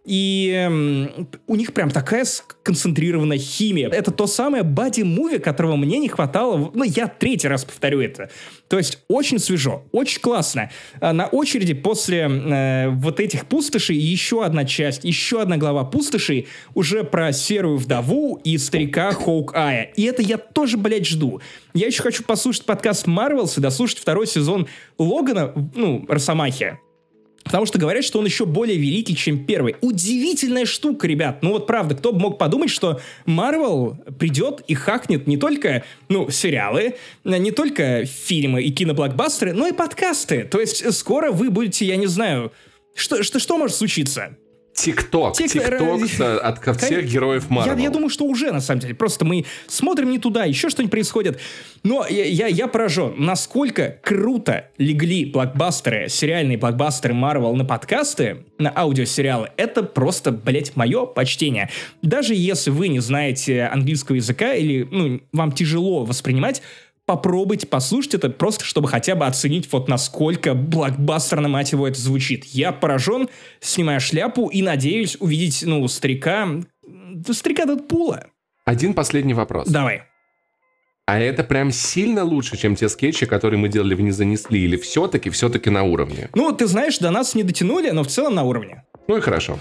И эм, у них прям такая сконцентрированная химия. Это то самое бади-муви, которого мне не хватало. Ну, я третий раз повторю это. То есть очень свежо, очень классно. А На очереди после э, вот этих пустошей еще одна часть, еще одна глава пустошей уже про серую вдову и старика Хоук-Ая. И это я тоже, блядь, жду. Я еще хочу послушать подкаст Марвелс и дослушать второй сезон Логана, ну, Росомахи. Потому что говорят, что он еще более великий, чем первый. Удивительная штука, ребят. Ну вот правда, кто бы мог подумать, что Марвел придет и хакнет не только, ну, сериалы, не только фильмы и киноблокбастеры, но и подкасты. То есть скоро вы будете, я не знаю, что, что, что может случиться? ТикТок. Тик- ТикТок э, от всех героев Я, Марвел. я думаю, что уже, на самом деле. Просто мы смотрим не туда, еще что-нибудь происходит. Но я, я, я поражен, насколько круто легли блокбастеры, сериальные блокбастеры Marvel на подкасты, на аудиосериалы. Это просто, блять, мое почтение. Даже если вы не знаете английского языка или ну, вам тяжело воспринимать, попробуйте послушать это, просто чтобы хотя бы оценить, вот насколько блокбастерно, мать его, это звучит. Я поражен, снимаю шляпу и надеюсь увидеть, ну, старика... Старика Дэдпула. Один последний вопрос. Давай. А это прям сильно лучше, чем те скетчи, которые мы делали в «Не занесли», или все-таки, все-таки на уровне? Ну, ты знаешь, до нас не дотянули, но в целом на уровне. Ну и хорошо.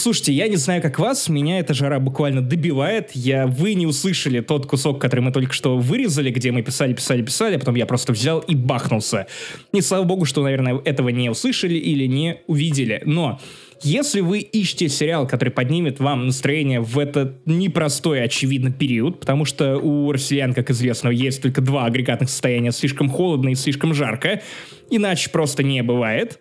Слушайте, я не знаю, как вас, меня эта жара буквально добивает. Я, вы не услышали тот кусок, который мы только что вырезали, где мы писали, писали, писали, а потом я просто взял и бахнулся. И слава богу, что, наверное, этого не услышали или не увидели. Но если вы ищете сериал, который поднимет вам настроение в этот непростой, очевидно, период, потому что у россиян, как известно, есть только два агрегатных состояния, слишком холодно и слишком жарко, иначе просто не бывает,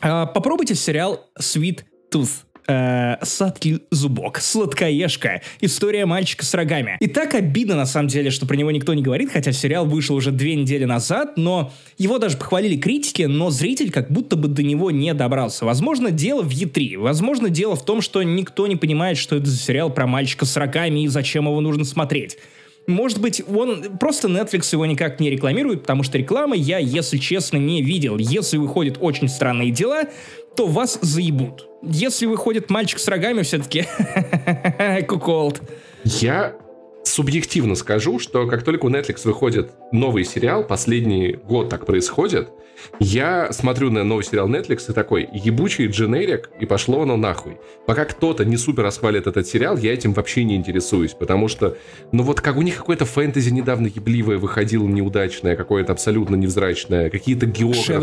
а, попробуйте сериал Sweet Tooth. Э, «Сладкий зубок», «Сладкоежка», «История мальчика с рогами». И так обидно, на самом деле, что про него никто не говорит, хотя сериал вышел уже две недели назад, но его даже похвалили критики, но зритель как будто бы до него не добрался. Возможно, дело в Е3, возможно, дело в том, что никто не понимает, что это за сериал про мальчика с рогами и зачем его нужно смотреть. Может быть, он просто Netflix его никак не рекламирует, потому что рекламы я, если честно, не видел. Если выходят очень странные дела, то вас заебут. Если выходит мальчик с рогами, все-таки куколд. Я субъективно скажу, что как только у Netflix выходит новый сериал, последний год так происходит, я смотрю на новый сериал Netflix и такой, ебучий дженерик, и пошло оно нахуй. Пока кто-то не супер расхвалит этот сериал, я этим вообще не интересуюсь, потому что, ну вот как у них какое-то фэнтези недавно ебливое выходило неудачное, какое-то абсолютно невзрачное, какие-то географы.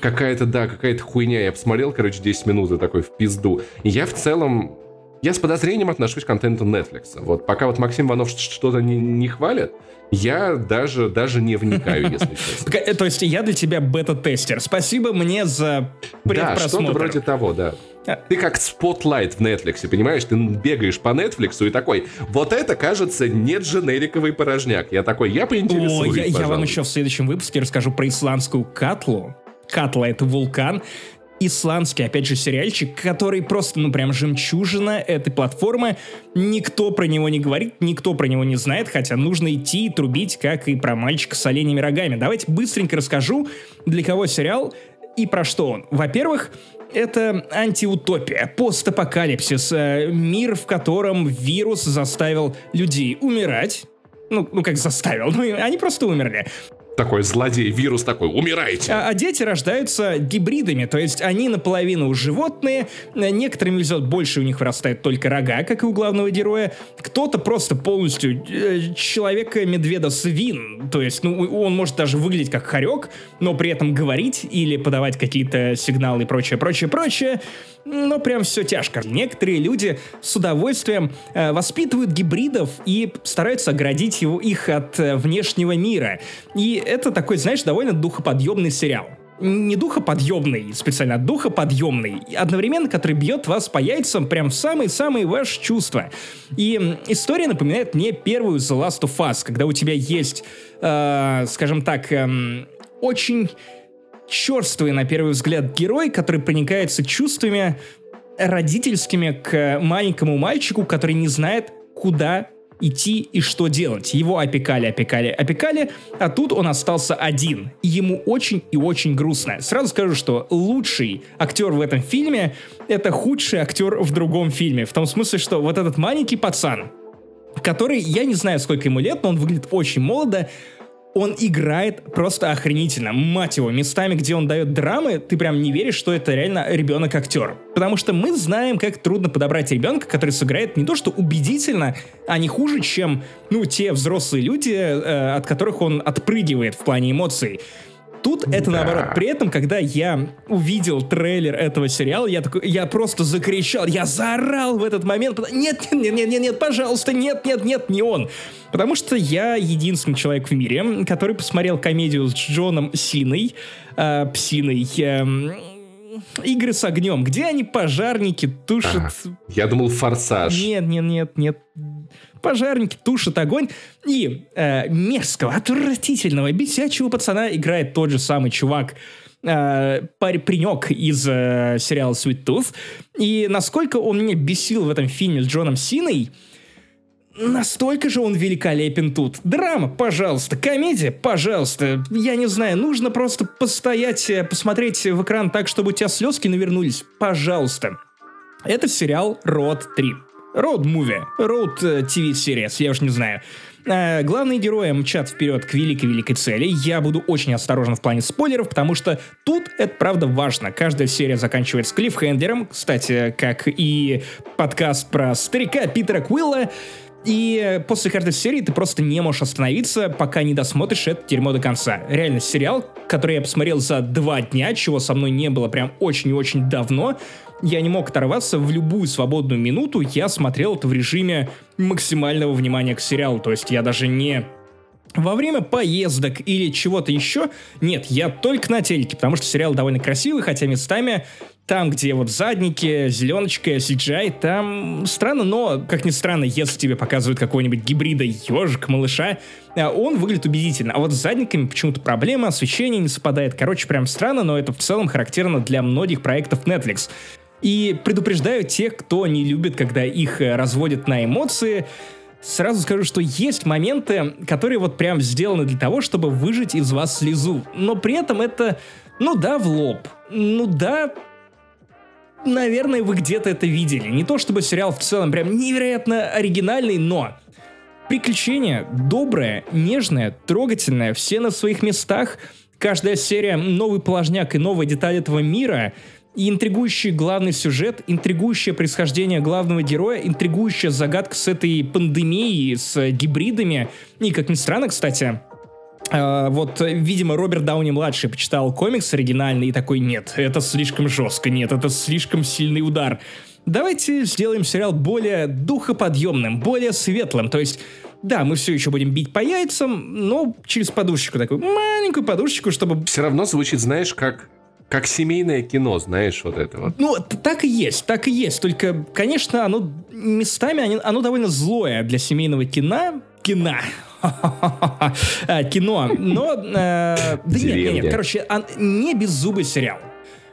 Какая-то, да, какая-то хуйня. Я посмотрел, короче, 10 минут и такой в пизду. И я в целом я с подозрением отношусь к контенту Netflix. Вот пока вот Максим Иванов что-то не, не хвалит, я даже, даже не вникаю, если честно. Э, то есть я для тебя бета-тестер. Спасибо мне за Да, что-то вроде того, да. А. Ты как spotlight в Netflix, понимаешь? Ты бегаешь по Netflix и такой, вот это, кажется, не дженериковый порожняк. Я такой, я поинтересуюсь, О, я, я вам еще в следующем выпуске расскажу про исландскую Катлу. Катла — это вулкан, исландский, опять же, сериальчик, который просто, ну, прям жемчужина этой платформы. Никто про него не говорит, никто про него не знает, хотя нужно идти и трубить, как и про мальчика с оленями рогами. Давайте быстренько расскажу, для кого сериал и про что он. Во-первых, это антиутопия, постапокалипсис, э, мир, в котором вирус заставил людей умирать, ну, ну как заставил, ну, они просто умерли такой злодей, вирус такой, умирайте. А, а дети рождаются гибридами, то есть они наполовину животные, некоторым везет больше, у них вырастает только рога, как и у главного героя, кто-то просто полностью э, человека-медведа-свин, то есть ну, он может даже выглядеть как хорек, но при этом говорить или подавать какие-то сигналы и прочее, прочее, прочее, но прям все тяжко. Некоторые люди с удовольствием э, воспитывают гибридов и стараются оградить его, их от э, внешнего мира. И это такой, знаешь, довольно духоподъемный сериал не духоподъемный специально, а духоподъемный, одновременно, который бьет вас по яйцам прям в самые-самые ваши чувства. И история напоминает мне первую The Last of Us, когда у тебя есть, э, скажем так, э, очень черствый, на первый взгляд, герой, который проникается чувствами родительскими к маленькому мальчику, который не знает, куда идти и что делать. Его опекали, опекали, опекали, а тут он остался один. И ему очень и очень грустно. Сразу скажу, что лучший актер в этом фильме — это худший актер в другом фильме. В том смысле, что вот этот маленький пацан, который, я не знаю, сколько ему лет, но он выглядит очень молодо, он играет просто охренительно. Мать его, местами, где он дает драмы, ты прям не веришь, что это реально ребенок-актер. Потому что мы знаем, как трудно подобрать ребенка, который сыграет не то что убедительно, а не хуже, чем, ну, те взрослые люди, э, от которых он отпрыгивает в плане эмоций. Тут это да. наоборот. При этом, когда я увидел трейлер этого сериала, я такой, я просто закричал, я заорал в этот момент. Нет, нет, нет, нет, нет, пожалуйста, нет, нет, нет, не он. Потому что я единственный человек в мире, который посмотрел комедию с Джоном Синой, э, Псиной, э, игры с огнем, где они пожарники тушат... А, я думал, форсаж. Нет, нет, нет, нет пожарники тушат огонь, и э, мерзкого, отвратительного, бесячего пацана играет тот же самый чувак, э, паренек из э, сериала Sweet Tooth, и насколько он меня бесил в этом фильме с Джоном Синой, настолько же он великолепен тут. Драма, пожалуйста, комедия, пожалуйста. Я не знаю, нужно просто постоять, э, посмотреть в экран так, чтобы у тебя слезки навернулись. Пожалуйста. Это сериал «Род 3» роуд-муви, роуд-тв-сериес, э, я уж не знаю. А, главные герои мчат вперед к великой-великой цели. Я буду очень осторожен в плане спойлеров, потому что тут это правда важно. Каждая серия заканчивается клиффхендером, кстати, как и подкаст про старика Питера Квилла. И после каждой серии ты просто не можешь остановиться, пока не досмотришь это дерьмо до конца. Реально, сериал, который я посмотрел за два дня, чего со мной не было прям очень и очень давно, я не мог оторваться в любую свободную минуту, я смотрел это в режиме максимального внимания к сериалу, то есть я даже не во время поездок или чего-то еще, нет, я только на телеке, потому что сериал довольно красивый, хотя местами там, где вот задники, зеленочка, CGI, там странно, но, как ни странно, если тебе показывают какого-нибудь гибрида ежик, малыша, э, он выглядит убедительно. А вот с задниками почему-то проблема, освещение не совпадает. Короче, прям странно, но это в целом характерно для многих проектов Netflix. И предупреждаю тех, кто не любит, когда их э, разводят на эмоции, Сразу скажу, что есть моменты, которые вот прям сделаны для того, чтобы выжить из вас слезу. Но при этом это, ну да, в лоб. Ну да, наверное, вы где-то это видели. Не то чтобы сериал в целом прям невероятно оригинальный, но приключение доброе, нежное, трогательное, все на своих местах. Каждая серия новый положняк и новая деталь этого мира — и интригующий главный сюжет, интригующее происхождение главного героя, интригующая загадка с этой пандемией, с гибридами. И, как ни странно, кстати, Uh, вот, видимо, Роберт Дауни-младший почитал комикс оригинальный и такой, нет, это слишком жестко, нет, это слишком сильный удар. Давайте сделаем сериал более духоподъемным, более светлым, то есть да, мы все еще будем бить по яйцам, но через подушечку такую, маленькую подушечку, чтобы... Все равно звучит, знаешь, как как семейное кино, знаешь, вот это вот. Ну, так и есть, так и есть. Только, конечно, оно местами, оно довольно злое для семейного кино. Кино. А, кино. Но, э, да нет, нет, нет, короче, не беззубый сериал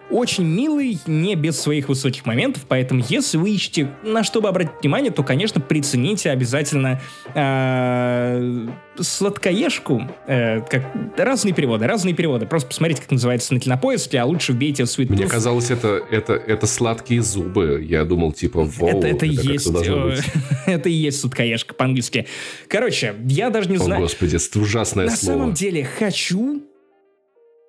очень милый, не без своих высоких моментов, поэтому если вы ищете на что бы обратить внимание, то, конечно, прицените обязательно э, сладкоежку, э, как разные переводы, разные переводы. Просто посмотрите, как называется на кинопоиске, а лучше вбейте Sweet Мне казалось, это, это, это сладкие зубы. Я думал, типа, вау, это, это, это есть, э, это и есть сладкоежка по-английски. Короче, я даже не знаю. О, господи, это ужасное на слово. На самом деле, хочу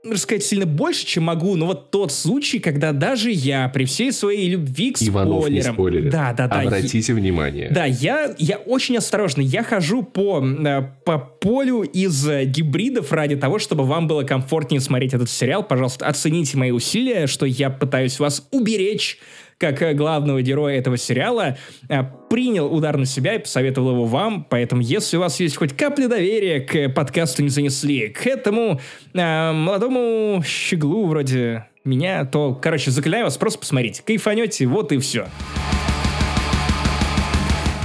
рассказать сильно больше, чем могу, но вот тот случай, когда даже я при всей своей любви к Иванов спойлерам... не спойлерит. Да, да, да. Обратите я, внимание. Да, я, я очень осторожный. Я хожу по, э, по полю из э, гибридов ради того, чтобы вам было комфортнее смотреть этот сериал. Пожалуйста, оцените мои усилия, что я пытаюсь вас уберечь как э, главного героя этого сериала, э, принял удар на себя и посоветовал его вам. Поэтому, если у вас есть хоть капля доверия к подкасту «Не занесли», к этому э, молодому щеглу вроде меня, то, короче, заклинаю вас, просто посмотрите. Кайфанете, вот и все.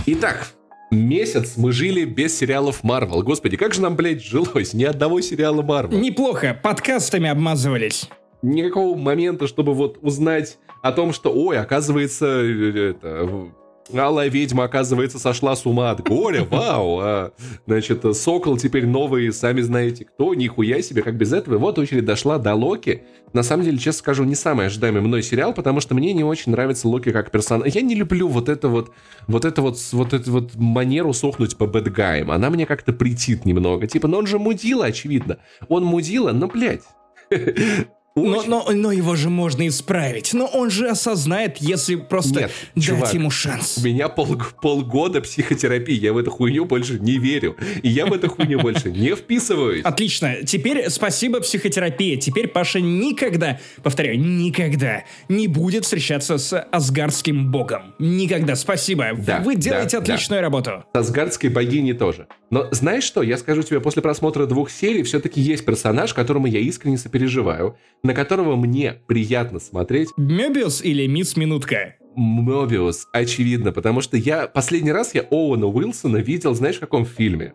Итак, месяц мы жили без сериалов Марвел. Господи, как же нам, блядь, жилось? Ни одного сериала Марвел. Неплохо, подкастами обмазывались. Никакого момента, чтобы вот узнать о том, что, ой, оказывается, э, это, Алая ведьма, оказывается, сошла с ума от горя, вау, а, значит, Сокол теперь новый, сами знаете кто, нихуя себе, как без этого. И вот очередь дошла до Локи. На самом деле, честно скажу, не самый ожидаемый мной сериал, потому что мне не очень нравится Локи как персонаж. Я не люблю вот это вот, вот это вот, вот эту вот манеру сохнуть по бэдгаям. Она мне как-то притит немного. Типа, ну он же мудила, очевидно. Он мудила, но, блядь. Но, но, но его же можно исправить. Но он же осознает, если просто Нет, дать чувак, ему шанс. У меня пол, полгода психотерапии, я в эту хуйню больше не верю. И я в эту хуйню больше не вписываюсь. Отлично. Теперь спасибо психотерапии. Теперь Паша никогда, повторяю, никогда не будет встречаться с асгардским богом. Никогда. Спасибо. Да, Вы делаете да, отличную да. работу. С асгардской богиней тоже. Но знаешь что? Я скажу тебе, после просмотра двух серий все-таки есть персонаж, которому я искренне сопереживаю на которого мне приятно смотреть. Мебиус или Мисс Минутка? Мобиус, очевидно, потому что я последний раз я Оуэна Уилсона видел, знаешь, в каком фильме?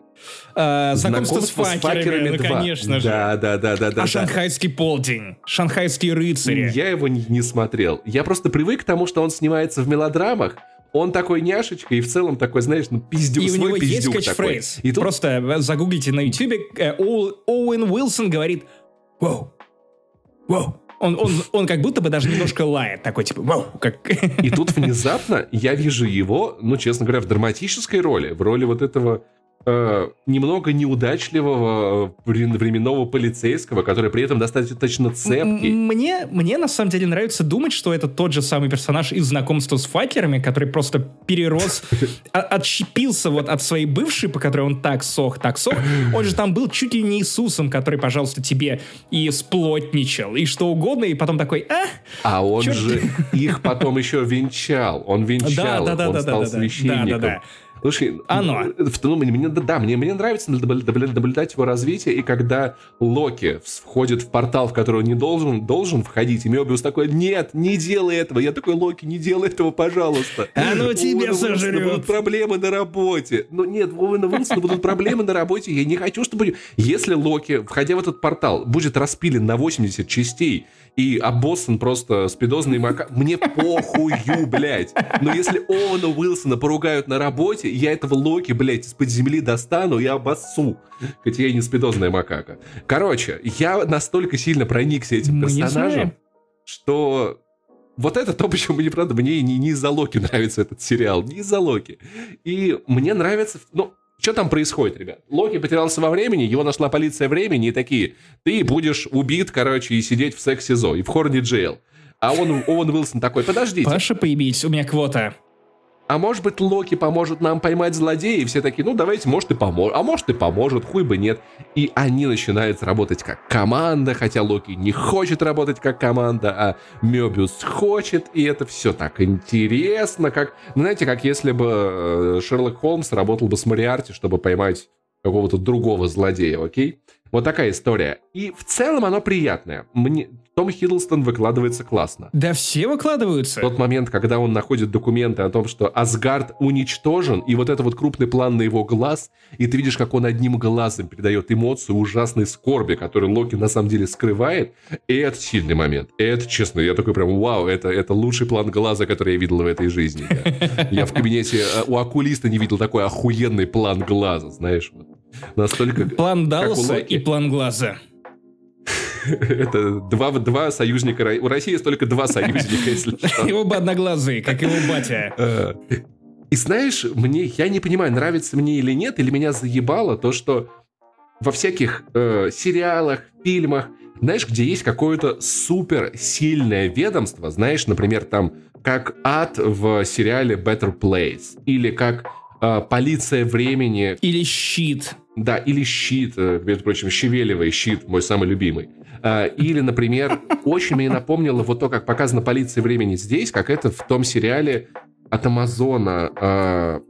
А, знакомство, знакомство с факерами, с факерами ну, 2. конечно же. Да, да, да, да, да. А да. шанхайский полдень, шанхайские рыцари. Я его не, не смотрел. Я просто привык к тому, что он снимается в мелодрамах, он такой няшечка и в целом такой, знаешь, ну пиздюк, и свой у него пиздюк есть. Такой. И тут... Просто загуглите на ютубе, э, Оуэн Уилсон говорит «Воу, вау. Он, он, он как будто бы даже немножко лает, такой типа, вау, как... И тут внезапно я вижу его, ну, честно говоря, в драматической роли, в роли вот этого э, немного неудачливого временного полицейского, который при этом достаточно цепкий. Мне, мне на самом деле нравится думать, что это тот же самый персонаж из знакомства с факерами, который просто перерос, отщепился вот от своей бывшей, по которой он так сох, так сох. Он же там был чуть ли не Иисусом, который, пожалуйста, тебе и сплотничал, и что угодно, и потом такой, а? А он же их потом еще венчал. Он венчал, он стал священником. Слушай, Оно. Ну, мне, да, мне, мне нравится наблюдать его развитие, и когда Локи входит в портал, в который он не должен, должен входить, и Мебиус такой, нет, не делай этого. Я такой, Локи, не делай этого, пожалуйста. Оно тебе сожрет. Будут проблемы на работе. Ну нет, у Уилсона будут проблемы на работе. Я не хочу, чтобы... Если Локи, входя в этот портал, будет распилен на 80 частей, и обоссан просто спидозный мака... Мне похую, блядь. Но если Оуэна Уилсона поругают на работе, я этого Локи, блядь, из-под земли достану и обоссу. Хотя я не спидозная макака. Короче, я настолько сильно проникся этим не персонажем, что вот это то, почему мне, правда, мне не, не из-за Локи нравится этот сериал, не из-за Локи. И мне нравится, ну, что там происходит, ребят? Локи потерялся во времени, его нашла полиция времени, и такие, ты будешь убит, короче, и сидеть в секс-СИЗО, и в Хорни Джейл. А он, Оуэн Уилсон такой, подождите, Паша, поебись, у меня квота. А может быть Локи поможет нам поймать злодея? И все такие, ну давайте, может и поможет, а может и поможет, хуй бы нет. И они начинают работать как команда, хотя Локи не хочет работать как команда, а Мебиус хочет, и это все так интересно, как, знаете, как если бы э, Шерлок Холмс работал бы с Мариарти, чтобы поймать какого-то другого злодея, окей? Вот такая история. И в целом оно приятное. Мне... Том Хиддлстон выкладывается классно. Да все выкладываются. Тот момент, когда он находит документы о том, что Асгард уничтожен, и вот это вот крупный план на его глаз, и ты видишь, как он одним глазом передает эмоцию ужасной скорби, которую Локи на самом деле скрывает, и это сильный момент. И это, честно, я такой прям, вау, это, это лучший план глаза, который я видел в этой жизни. Я, я в кабинете э, у окулиста не видел такой охуенный план глаза, знаешь. Вот. Настолько... План Далласа и план глаза. Это два, два союзника. У России есть только два союзника, если что. И оба одноглазые, как его батя. Э, И знаешь, мне, я не понимаю, нравится мне или нет, или меня заебало то, что во всяких э, сериалах, фильмах, знаешь, где есть какое-то супер сильное ведомство, знаешь, например, там, как ад в сериале Better Place, или как э, полиция времени, Или щит. да, или щит, э, между прочим, щавелевый щит, мой самый любимый. А, Или, например, очень мне напомнило вот то, как показана полиция времени здесь, как это в том сериале от Амазона а,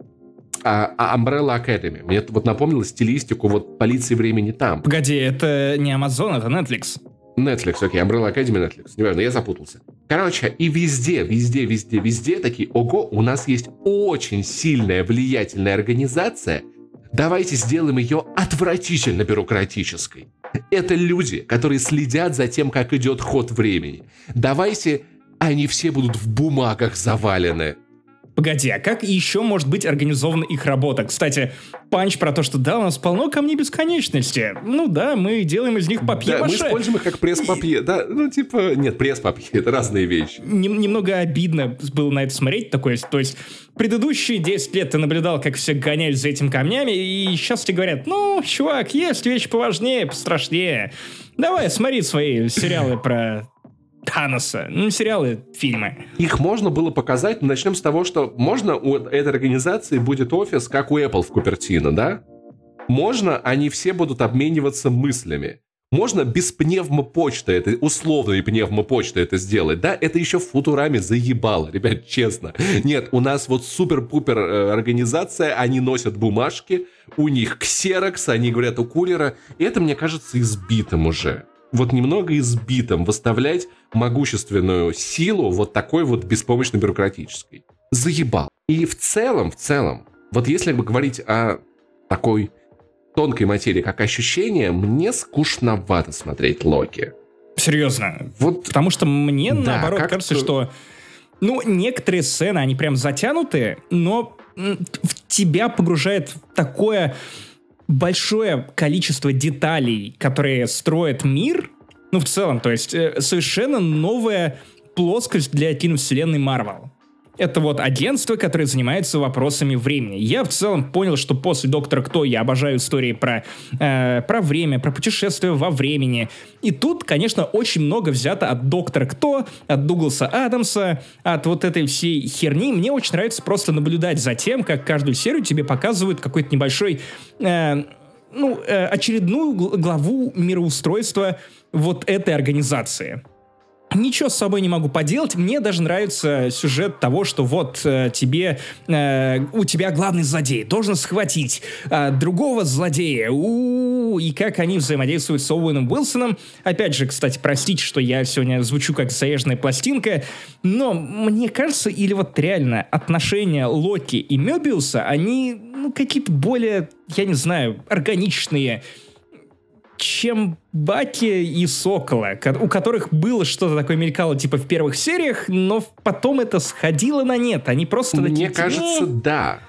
а, а, Umbrella Academy. Мне вот напомнило стилистику вот полиции времени там. Погоди, это не Amazon, это Netflix. Netflix, окей, Umbrella Academy Netflix. Неважно, я запутался. Короче, и везде, везде, везде, везде такие, ого, у нас есть очень сильная, влиятельная организация, давайте сделаем ее отвратительно бюрократической. Это люди, которые следят за тем, как идет ход времени. Давайте они все будут в бумагах завалены. Погоди, а как еще может быть организована их работа? Кстати, панч про то, что да, у нас полно камней бесконечности. Ну да, мы делаем из них Да, мы используем их как пресс-папье. Да, ну типа, нет, пресс-папье, это разные вещи. Нем- немного обидно было на это смотреть, такое, то есть предыдущие 10 лет ты наблюдал, как все гонялись за этими камнями, и сейчас тебе говорят, ну, чувак, есть вещи поважнее, пострашнее. Давай, смотри свои сериалы про Таноса, ну, сериалы, фильмы. Их можно было показать, начнем с того, что можно у этой организации будет офис, как у Apple в Купертино, да? Можно они все будут обмениваться мыслями. Можно без пневмопочты, это условной пневмопочты это сделать, да? Это еще в Футураме заебало, ребят, честно. Нет, у нас вот супер-пупер э, организация, они носят бумажки, у них ксерокс, они говорят у курьера, и это, мне кажется, избитым уже. Вот немного избитым выставлять могущественную силу вот такой вот беспомощно-бюрократической. Заебал. И в целом, в целом, вот если бы говорить о такой тонкой материи, как ощущение, мне скучновато смотреть Локи. Серьезно. Вот Потому что мне, Да, наоборот, кажется, что... Ну, некоторые сцены, они прям затянутые, но в тебя погружает такое большое количество деталей, которые строят мир, ну, в целом, то есть э, совершенно новая плоскость для киновселенной Марвел. Это вот агентство, которое занимается вопросами времени. Я в целом понял, что после Доктора Кто я обожаю истории про, э, про время, про путешествия во времени. И тут, конечно, очень много взято от Доктора Кто, от Дугласа Адамса, от вот этой всей херни. Мне очень нравится просто наблюдать за тем, как каждую серию тебе показывают какой-то небольшой... э, ну, э, очередную гл- главу мироустройства вот этой организации. Ничего с собой не могу поделать. Мне даже нравится сюжет того, что вот э, тебе э, у тебя главный злодей должен схватить э, другого злодея. У-у-у, и как они взаимодействуют с Оуэном Уилсоном. Опять же, кстати, простите, что я сегодня звучу как заезженная пластинка, но мне кажется, или вот реально отношения Локи и Мебиуса, они ну, какие-то более, я не знаю, органичные чем Баки и Сокола, у которых было что-то такое мелькало, типа в первых сериях, но потом это сходило на нет. Они просто Мне такие... кажется, да.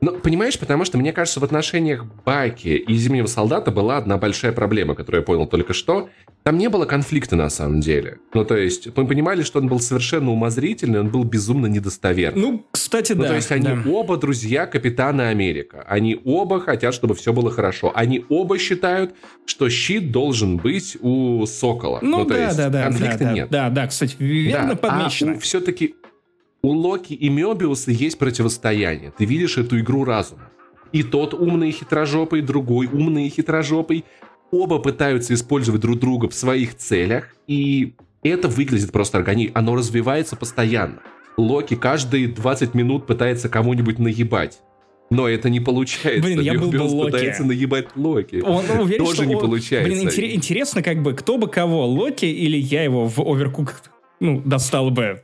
Ну, понимаешь, потому что, мне кажется, в отношениях Баки и Зимнего Солдата была одна большая проблема, которую я понял только что. Там не было конфликта на самом деле. Ну, то есть, мы понимали, что он был совершенно умозрительный, он был безумно недостоверный. Ну, кстати, ну, да. то есть, они да. оба друзья Капитана Америка. Они оба хотят, чтобы все было хорошо. Они оба считают, что щит должен быть у Сокола. Ну, ну то да, есть, да, да. конфликта да, нет. Да, да, кстати, верно да. подмечено. А все-таки у Локи и Мебиуса есть противостояние. Ты видишь эту игру разума. И тот умный и хитрожопый, другой умный и хитрожопый. Оба пытаются использовать друг друга в своих целях, и это выглядит просто органично. Оно развивается постоянно. Локи каждые 20 минут пытается кому-нибудь наебать. Но это не получается. Блин, я был бы Мебиус Локи. пытается наебать Локи. Он уверен, Тоже что не он- получается. Блин, интере- интересно, как бы, кто бы кого, Локи или я его в Overcooked, ну, достал бы.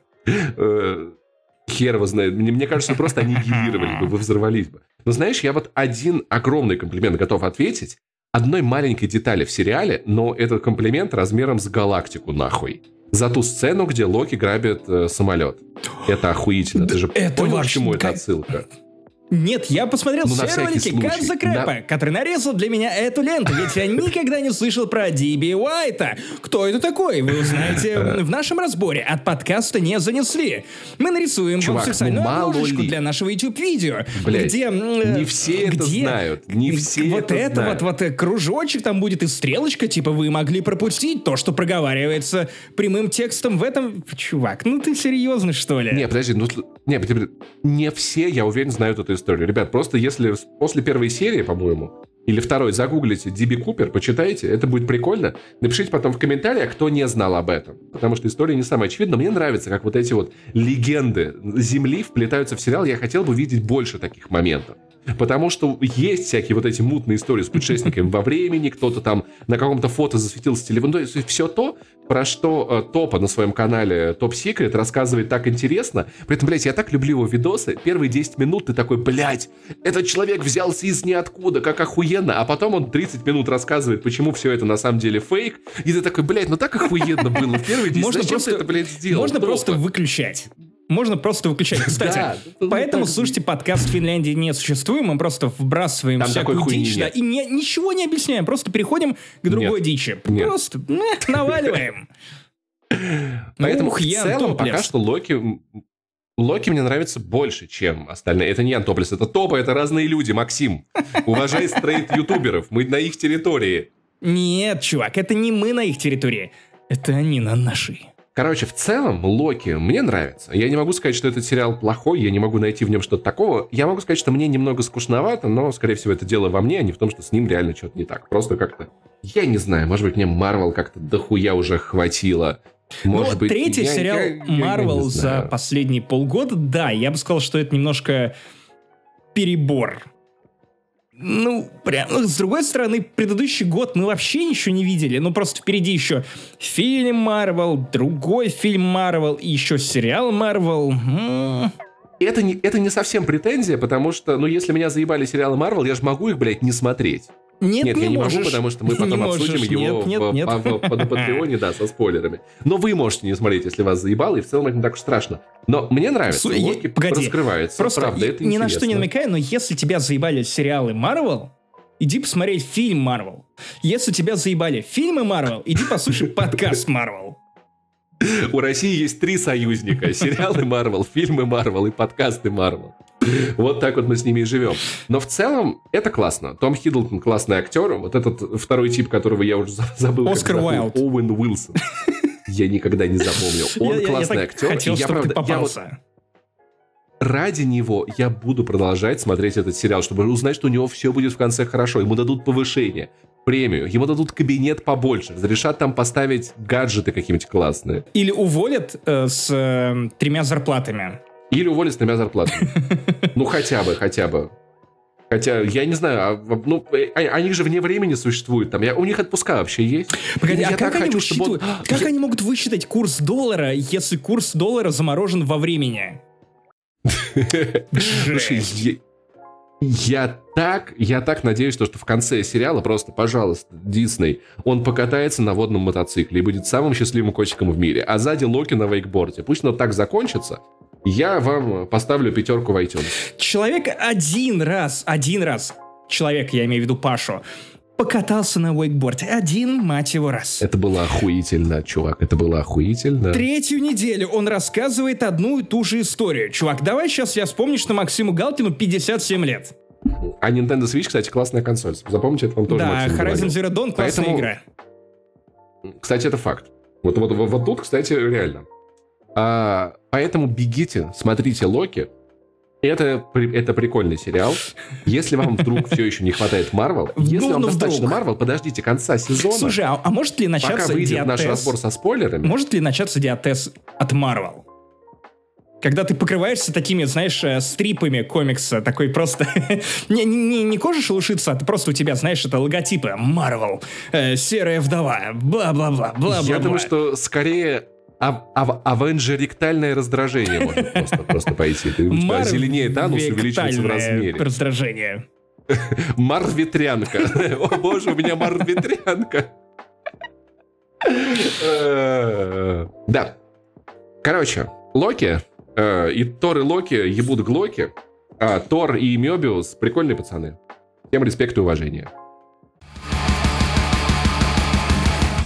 Хер его знает. Мне, мне кажется, просто аннигилировали бы, вы взорвались бы. Но знаешь, я вот один огромный комплимент готов ответить. Одной маленькой детали в сериале, но этот комплимент размером с галактику нахуй. За ту сцену, где Локи грабит э, самолет. Это охуительно. Ты же это понял, к чему это отсылка? Нет, я посмотрел Ну, все ролики. Кадза Крэпа, На- который нарезал для меня эту ленту, ведь я никогда не слышал про Диби Уайта. Кто это такой? Вы узнаете в нашем разборе. От подкаста не занесли. Мы нарисуем Чувак, вам специальную ну обложечку ли. для нашего YouTube-видео. Где... э, не все это где- знают, не все Вот это это знают. вот, вот э, кружочек там будет и стрелочка, типа вы могли пропустить то, что проговаривается прямым текстом в этом... Чувак, ну ты серьезно, что ли? Не, подожди, ну, не, не все, я уверен, знают эту историю. Ребят, просто если после первой серии, по-моему, или второй загуглите Диби Купер, почитайте, это будет прикольно. Напишите потом в комментариях, кто не знал об этом. Потому что история не самая очевидная. Мне нравится, как вот эти вот легенды Земли вплетаются в сериал. Я хотел бы видеть больше таких моментов. Потому что есть всякие вот эти мутные истории с путешественниками во времени, кто-то там на каком-то фото засветился телефон. То есть все то, про что э, Топа на своем канале Топ Секрет рассказывает так интересно. При этом, блядь, я так люблю его видосы. Первые 10 минут ты такой, блядь, этот человек взялся из ниоткуда, как охуенно. А потом он 30 минут рассказывает, почему все это на самом деле фейк. И ты такой, блядь, ну так охуенно было в первые 10 Можно Зачем просто- ты это, блядь, сделал? Можно просто выключать. Можно просто выключать. Кстати, Да, ну, поэтому так- слушайте подкаст в Финляндии не существует. Мы просто вбрасываем Там всякую дичь, да, и не- ничего не объясняем. Просто переходим к другой Нет. дичи. Нет. Просто наваливаем. Поэтому Ух, в целом пока что Локи... Локи мне нравится больше, чем остальные. Это не Ян Топлес, это Топа, это разные люди, Максим. Уважай стрейт-ютуберов, мы на их территории. Нет, чувак, это не мы на их территории. Это они на нашей. Короче, в целом, Локи мне нравится. Я не могу сказать, что этот сериал плохой, я не могу найти в нем что-то такого. Я могу сказать, что мне немного скучновато, но, скорее всего, это дело во мне, а не в том, что с ним реально что-то не так. Просто как-то... Я не знаю, может быть, мне Марвел как-то дохуя уже хватило. Может ну, быть, третий я- сериал Марвел за последние полгода, да, я бы сказал, что это немножко перебор. Ну, прям, ну, с другой стороны, предыдущий год мы вообще ничего не видели. Ну, просто впереди еще фильм Марвел, другой фильм Марвел и еще сериал Марвел. М, Это не, это не совсем претензия, потому что, ну, если меня заебали сериалы Марвел, я же могу их, блядь, не смотреть. Нет, Нет, не я не можешь. могу, потому что мы Не потом можешь. обсудим его Нет, нет, в- нет. в- по- на Патреоне, да, со спойлерами. Но вы можете не смотреть, если вас заебало, и в целом это не так уж страшно. Но мне нравится, е- погоди. раскрывается. Просто Правда, это ни на что не намекаю, но если тебя заебали сериалы Марвел, иди посмотреть фильм Марвел. Если тебя заебали фильмы Марвел, иди послушай подкаст Марвел. У России есть три союзника. Сериалы Марвел, фильмы Марвел и подкасты Марвел. Вот так вот мы с ними и живем. Но в целом это классно. Том Хиддлтон классный актер. Вот этот второй тип, которого я уже за- забыл. Оскар Уайлд. Оуэн Уилсон. Я никогда не запомнил. Он Я- я- я классный так актер. Хотел, я, чтобы ты правда, я вот попался. Ради него я буду продолжать смотреть этот сериал, чтобы узнать, что у него все будет в конце хорошо. Ему дадут повышение, премию, ему дадут кабинет побольше, разрешат там поставить гаджеты какие-нибудь классные. Или уволят э, с э, тремя зарплатами. Или уволят с тремя зарплатами. Ну, хотя бы, хотя бы. Хотя, я не знаю, а, ну, э, а, они же вне времени существуют. Там, я, у них отпуска вообще есть. Погоди, я а как, они, хочу, чтобы он- как Я- они могут высчитать курс доллара, если курс доллара заморожен во времени? Слушай, я так, я так надеюсь, что, что в конце сериала просто, пожалуйста, Дисней, он покатается на водном мотоцикле и будет самым счастливым котиком в мире, а сзади Локи на вейкборде. Пусть оно так закончится, я вам поставлю пятерку в iTunes. Человек один раз, один раз, человек, я имею в виду Пашу, покатался на вейкборде. Один, мать его, раз. Это было охуительно, чувак, это было охуительно. Третью неделю он рассказывает одну и ту же историю. Чувак, давай сейчас я вспомню, что Максиму Галкину 57 лет. А Nintendo Switch, кстати, классная консоль. Запомните, это вам тоже да, Horizon. Zero Dawn классная Поэтому- игра. Кстати, это факт. Вот, вот, вот, вот тут, кстати, реально. А, поэтому бегите, смотрите Локи. Это, это прикольный сериал. Если вам вдруг все еще не хватает Марвел, если Ну, вам ну, достаточно. Марвел, подождите конца сезона, Слушай, а, а может ли пока начаться выйдет наш разбор со спойлерами. Может ли начаться диатез от Marvel? Когда ты покрываешься такими, знаешь, э, стрипами комикса, такой просто... не, не, не кожа шелушится, а ты просто у тебя, знаешь, это логотипы. Marvel, э, серая вдова, бла-бла-бла, бла-бла-бла. Я думаю, что скорее ав- ав- авенджеректальное раздражение может просто, просто пойти. Ты что, Марвектальное зеленее Танус увеличивается в размере. раздражение. Марветрянка. О боже, у меня марветрянка. Э, Да. Короче, Локи э, и Тор и Локи ебут Глоки, а Тор и Мёбиус прикольные пацаны. Всем респект и уважение.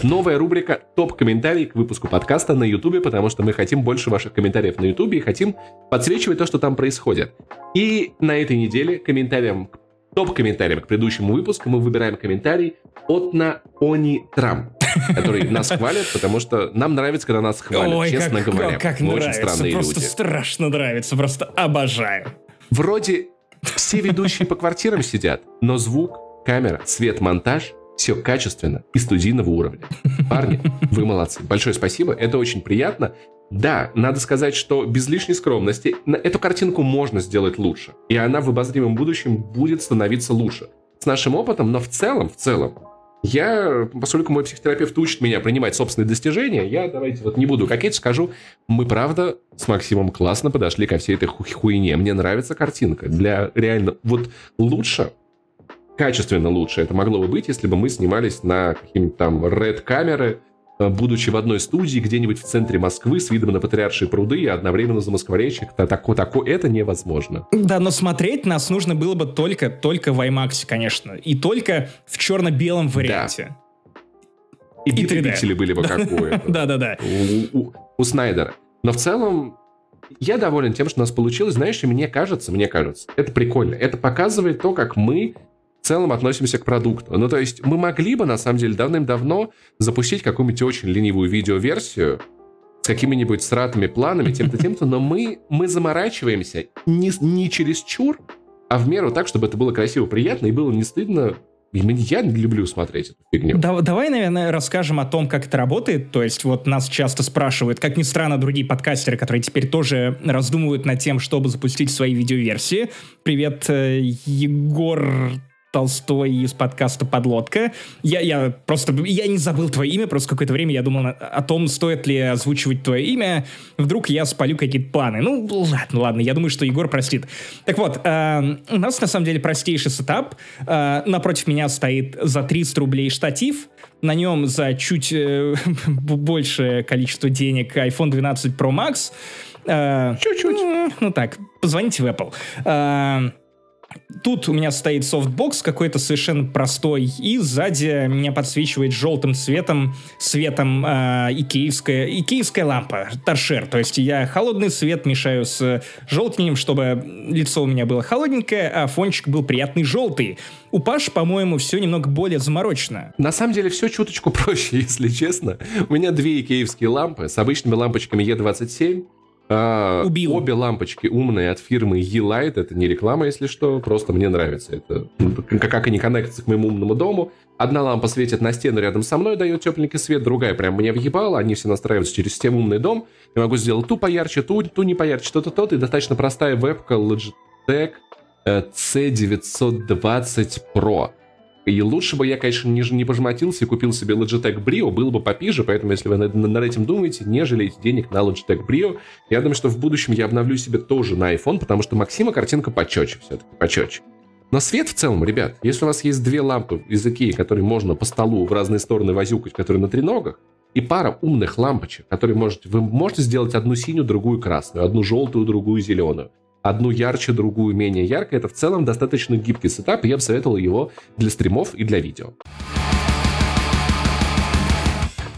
Новая рубрика «Топ-комментарий» к выпуску подкаста на Ютубе, потому что мы хотим больше ваших комментариев на Ютубе и хотим подсвечивать то, что там происходит. И на этой неделе комментарием, к- топ-комментарием к предыдущему выпуску мы выбираем комментарий от на Они Трам, который нас хвалит, потому что нам нравится, когда нас хвалят, Ой, честно как, говоря. как, Мы очень нравится, странные просто люди. страшно нравится, просто обожаю. Вроде все ведущие по квартирам сидят, но звук, камера, свет, монтаж все качественно и студийного уровня. Парни, вы молодцы. Большое спасибо, это очень приятно. Да, надо сказать, что без лишней скромности эту картинку можно сделать лучше. И она в обозримом будущем будет становиться лучше. С нашим опытом, но в целом, в целом, я, поскольку мой психотерапевт учит меня принимать собственные достижения, я, давайте вот не буду кокеть, скажу, мы, правда, с Максимом классно подошли ко всей этой ху- хуйне. Мне нравится картинка. Для реально... Вот лучше, качественно лучше это могло бы быть, если бы мы снимались на какие-нибудь там red-камеры, э, будучи в одной студии где-нибудь в центре Москвы с видом на Патриаршие пруды и одновременно за Москворечье. Тако, тако, это невозможно. Да, но смотреть нас нужно было бы только, только в IMAX, конечно. И только в черно-белом варианте. И, И 3D. пиксели были бы как у. Да-да-да. у, у- у Снайдера. Но в целом я доволен тем, что у нас получилось. Знаешь, и мне кажется, мне кажется, это прикольно. Это показывает то, как мы в целом относимся к продукту. Ну, то есть мы могли бы, на самом деле, давным-давно запустить какую-нибудь очень ленивую видеоверсию с какими-нибудь сратыми планами, тем-то, тем-то, но мы, мы заморачиваемся не, не через чур, а в меру так, чтобы это было красиво, приятно и было не стыдно. Я люблю смотреть эту фигню. Да- давай, наверное, расскажем о том, как это работает. То есть вот нас часто спрашивают, как ни странно, другие подкастеры, которые теперь тоже раздумывают над тем, чтобы запустить свои видеоверсии. Привет, э, Егор Толстой из подкаста «Подлодка». Я, я просто... Я не забыл твое имя, просто какое-то время я думал о том, стоит ли озвучивать твое имя. Вдруг я спалю какие-то планы. Ну, ладно, ладно, я думаю, что Егор простит. Так вот, э, у нас на самом деле простейший сетап. Э, напротив меня стоит за 300 рублей штатив. На нем за чуть э, большее количество денег iPhone 12 Pro Max. Э, Чуть-чуть. ну, Ну так, позвоните в Apple. Э, Тут у меня стоит софтбокс какой-то совершенно простой, и сзади меня подсвечивает желтым цветом, светом э, икеевская, икеевская лампа, торшер. То есть я холодный свет мешаю с желтеньким, чтобы лицо у меня было холодненькое, а фончик был приятный желтый. У Паши, по-моему, все немного более заморочено. На самом деле все чуточку проще, если честно. У меня две икеевские лампы с обычными лампочками Е27. А, Убил. Обе лампочки умные от фирмы E-Light. Это не реклама, если что, просто мне нравится. Это ну, как, они коннектятся к моему умному дому. Одна лампа светит на стену рядом со мной, дает тепленький свет, другая прям мне въебала. Они все настраиваются через систему умный дом. Я могу сделать ту поярче, ту, ту не поярче, то-то, то-то. И достаточно простая вебка Logitech э, C920 Pro. И лучше бы я, конечно, не, не пожмотился и купил себе Logitech Brio, было бы попиже, поэтому если вы над, над этим думаете, не жалейте денег на Logitech Brio. Я думаю, что в будущем я обновлю себе тоже на iPhone, потому что Максима картинка почетче все-таки, почетче. Но свет в целом, ребят, если у вас есть две лампы из Ikea, которые можно по столу в разные стороны возюкать, которые на треногах, и пара умных лампочек, которые можете, вы можете сделать одну синюю, другую красную, одну желтую, другую зеленую одну ярче, другую менее ярко. Это в целом достаточно гибкий сетап, и я бы советовал его для стримов и для видео.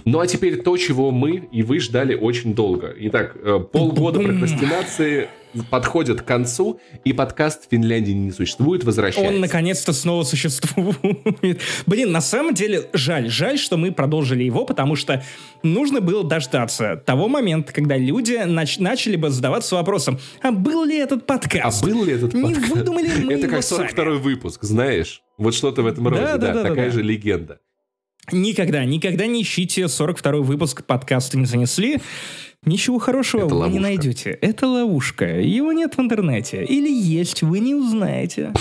Ну а теперь то, чего мы и вы ждали очень долго. Итак, э, полгода прокрастинации подходит к концу, и подкаст в Финляндии не существует, возвращается. Он наконец-то снова существует. Блин, на самом деле жаль. Жаль, что мы продолжили его, потому что нужно было дождаться того момента, когда люди нач- начали бы задаваться вопросом, а был ли этот подкаст? А был ли этот Не подкаст? выдумали мы Это как 42-й выпуск, знаешь? Вот что-то в этом роде, Да, да, да, да, такая да. же легенда. Никогда, никогда не ищите 42-й выпуск подкаста «Не занесли». Ничего хорошего Это вы не ловушка. найдете. Это ловушка. Его нет в интернете. Или есть, вы не узнаете.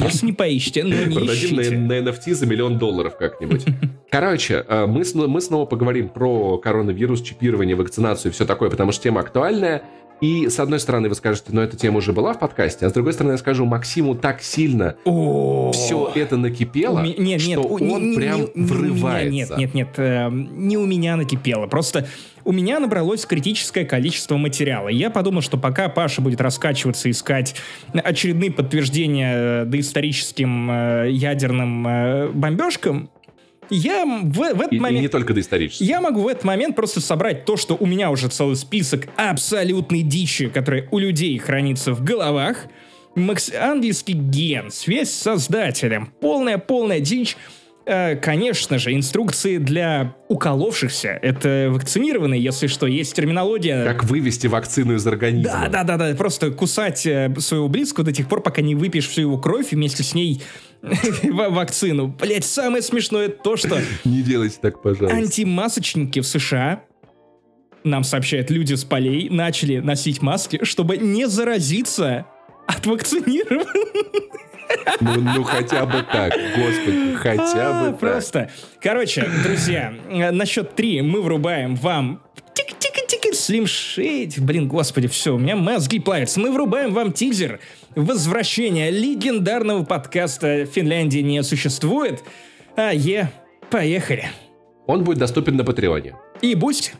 Если не поищите, но не Продадим ищите. на, на NFT за миллион долларов как-нибудь. Короче, э, мы, мы снова поговорим про коронавирус, чипирование, вакцинацию и все такое, потому что тема актуальная. И, с одной стороны, вы скажете, ну, эта тема уже была в подкасте, а с другой стороны, я скажу, Максиму так сильно все это накипело, что он прям врывается. Нет, нет, нет, э, не у меня накипело. Просто у меня набралось критическое количество материала. Я подумал, что пока Паша будет раскачиваться, искать очередные подтверждения э, доисторическим э, ядерным э, бомбежкам, я в, в этот И, и момент... не только доисторически. Я могу в этот момент просто собрать то, что у меня уже целый список абсолютной дичи, которая у людей хранится в головах. Макс... Английский ген, связь с создателем, полная-полная дичь. Э, конечно же, инструкции для уколовшихся. Это вакцинированные, если что, есть терминология. Как вывести вакцину из организма. Да, да, да, да. Просто кусать э, своего близкого до тех пор, пока не выпьешь всю его кровь и вместе с ней вакцину. Блять, самое смешное то, что Не делайте так, пожалуйста. Антимасочники в США, нам сообщают люди с полей, начали носить маски, чтобы не заразиться от вакцинированных. Ну, ну, хотя бы так, господи, хотя А, бы так. Просто. Короче, друзья, на счет три мы врубаем вам тик-тик-тик Slim Shady. Блин, господи, все, у меня мозги плавятся. Мы врубаем вам тизер возвращения легендарного подкаста «Финляндии не существует». А, е, поехали. Он будет доступен на Патреоне. И будь.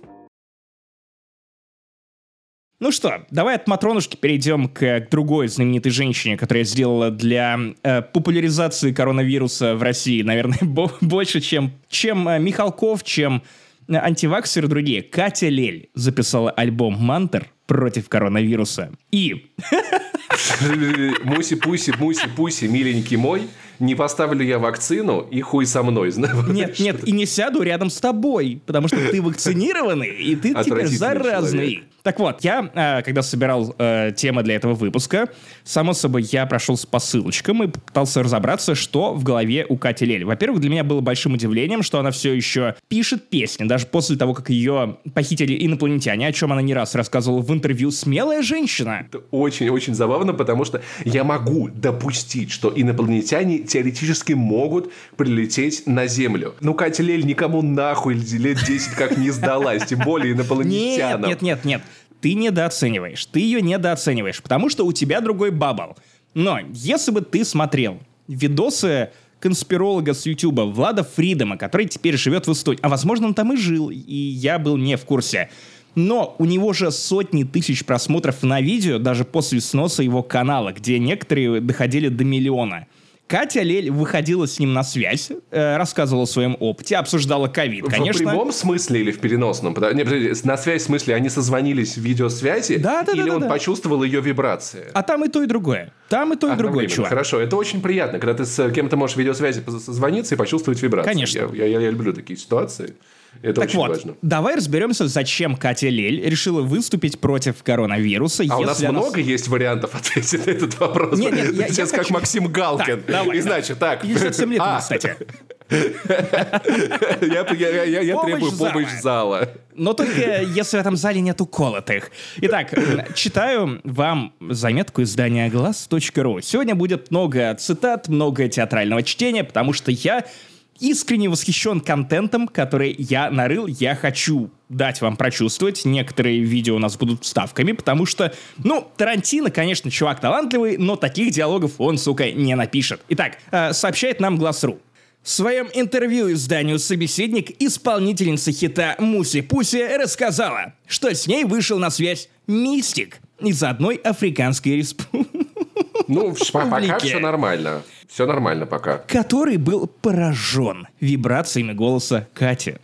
Ну что, давай от Матронушки перейдем к, к другой знаменитой женщине, которая сделала для э, популяризации коронавируса в России, наверное, бо- больше, чем, чем э, Михалков, чем антиваксеры другие. Катя Лель записала альбом «Мантер» против коронавируса. И Муси-пуси, муси-пуси, миленький мой, не поставлю я вакцину, и хуй со мной. знаешь. нет, нет, и не сяду рядом с тобой, потому что ты вакцинированный, и ты теперь заразный. человек. Так вот, я, э, когда собирал э, темы для этого выпуска, само собой, я прошелся по ссылочкам и пытался разобраться, что в голове у Кати Лель. Во-первых, для меня было большим удивлением, что она все еще пишет песни, даже после того, как ее похитили инопланетяне, о чем она не раз рассказывала в интервью «Смелая женщина». Это очень-очень забавно, потому что я могу допустить, что инопланетяне теоретически могут прилететь на Землю. Ну, Катя Лель никому нахуй лет 10 как не сдалась, тем более Нет, инопланетянам. нет, нет, нет. Ты недооцениваешь. Ты ее недооцениваешь, потому что у тебя другой бабл. Но если бы ты смотрел видосы конспиролога с Ютуба Влада Фридома, который теперь живет в Эстонии, а возможно он там и жил, и я был не в курсе. Но у него же сотни тысяч просмотров на видео даже после сноса его канала, где некоторые доходили до миллиона. Катя Лель выходила с ним на связь, э, рассказывала о своем опыте, обсуждала ковид, конечно. В прямом смысле или в переносном? Не, подожди, на связь в смысле они созвонились в видеосвязи? Да, да, да, Или да, он да. почувствовал ее вибрации? А там и то, и другое. Там и то, и другое, Одновременно. чувак. Хорошо, это очень приятно, когда ты с кем-то можешь в видеосвязи созвониться и почувствовать вибрации. Конечно. Я, я- я люблю такие ситуации. Это так очень вот, важно. давай разберемся, зачем Катя Лель решила выступить против коронавируса. А у нас она- много есть вариантов ответить на этот вопрос. Нет, нет, я- я Сейчас как хочу- Максим Галкин. Так, давай, И значит, так. Ей совсем лет, А, кстати. Я, я- я- я требую помощь зала. Но только если в этом зале нет уколотых. Итак, читаю вам заметку издания глаз.ру. Сегодня будет много цитат, много театрального чтения, потому что я искренне восхищен контентом, который я нарыл. Я хочу дать вам прочувствовать. Некоторые видео у нас будут вставками, потому что, ну, Тарантино, конечно, чувак талантливый, но таких диалогов он, сука, не напишет. Итак, э, сообщает нам Глаз.ру. В своем интервью изданию «Собеседник» исполнительница хита Муси Пуси рассказала, что с ней вышел на связь мистик из одной африканской республики, Ну, пока все нормально. Все нормально пока. который был поражен вибрациями голоса Кати.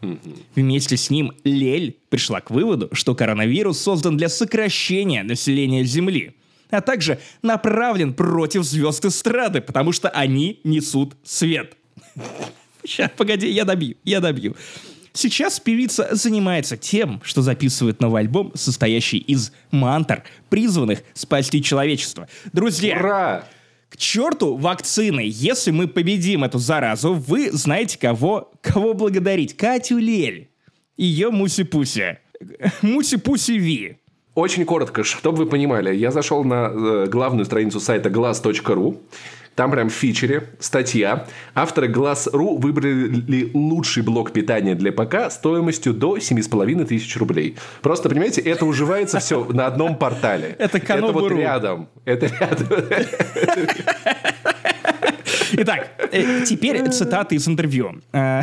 Вместе с ним Лель пришла к выводу, что коронавирус создан для сокращения населения Земли, а также направлен против звезд эстрады, потому что они несут свет. Сейчас, погоди, я добью, я добью. Сейчас певица занимается тем, что записывает новый альбом, состоящий из мантр, призванных спасти человечество. Друзья, Ура! Черту вакцины! Если мы победим эту заразу, вы знаете, кого, кого благодарить. Катю Лель. Ее Муси-Пуси. Муси-Пуси Ви. Очень коротко, чтобы вы понимали, я зашел на э, главную страницу сайта glass.ru. Там прям в фичере статья. Авторы Glass.ru выбрали лучший блок питания для ПК стоимостью до 7,5 тысяч рублей. Просто, понимаете, это уживается все на одном портале. Это Это вот рядом. Это рядом. Итак, э, теперь цитаты из интервью. Э,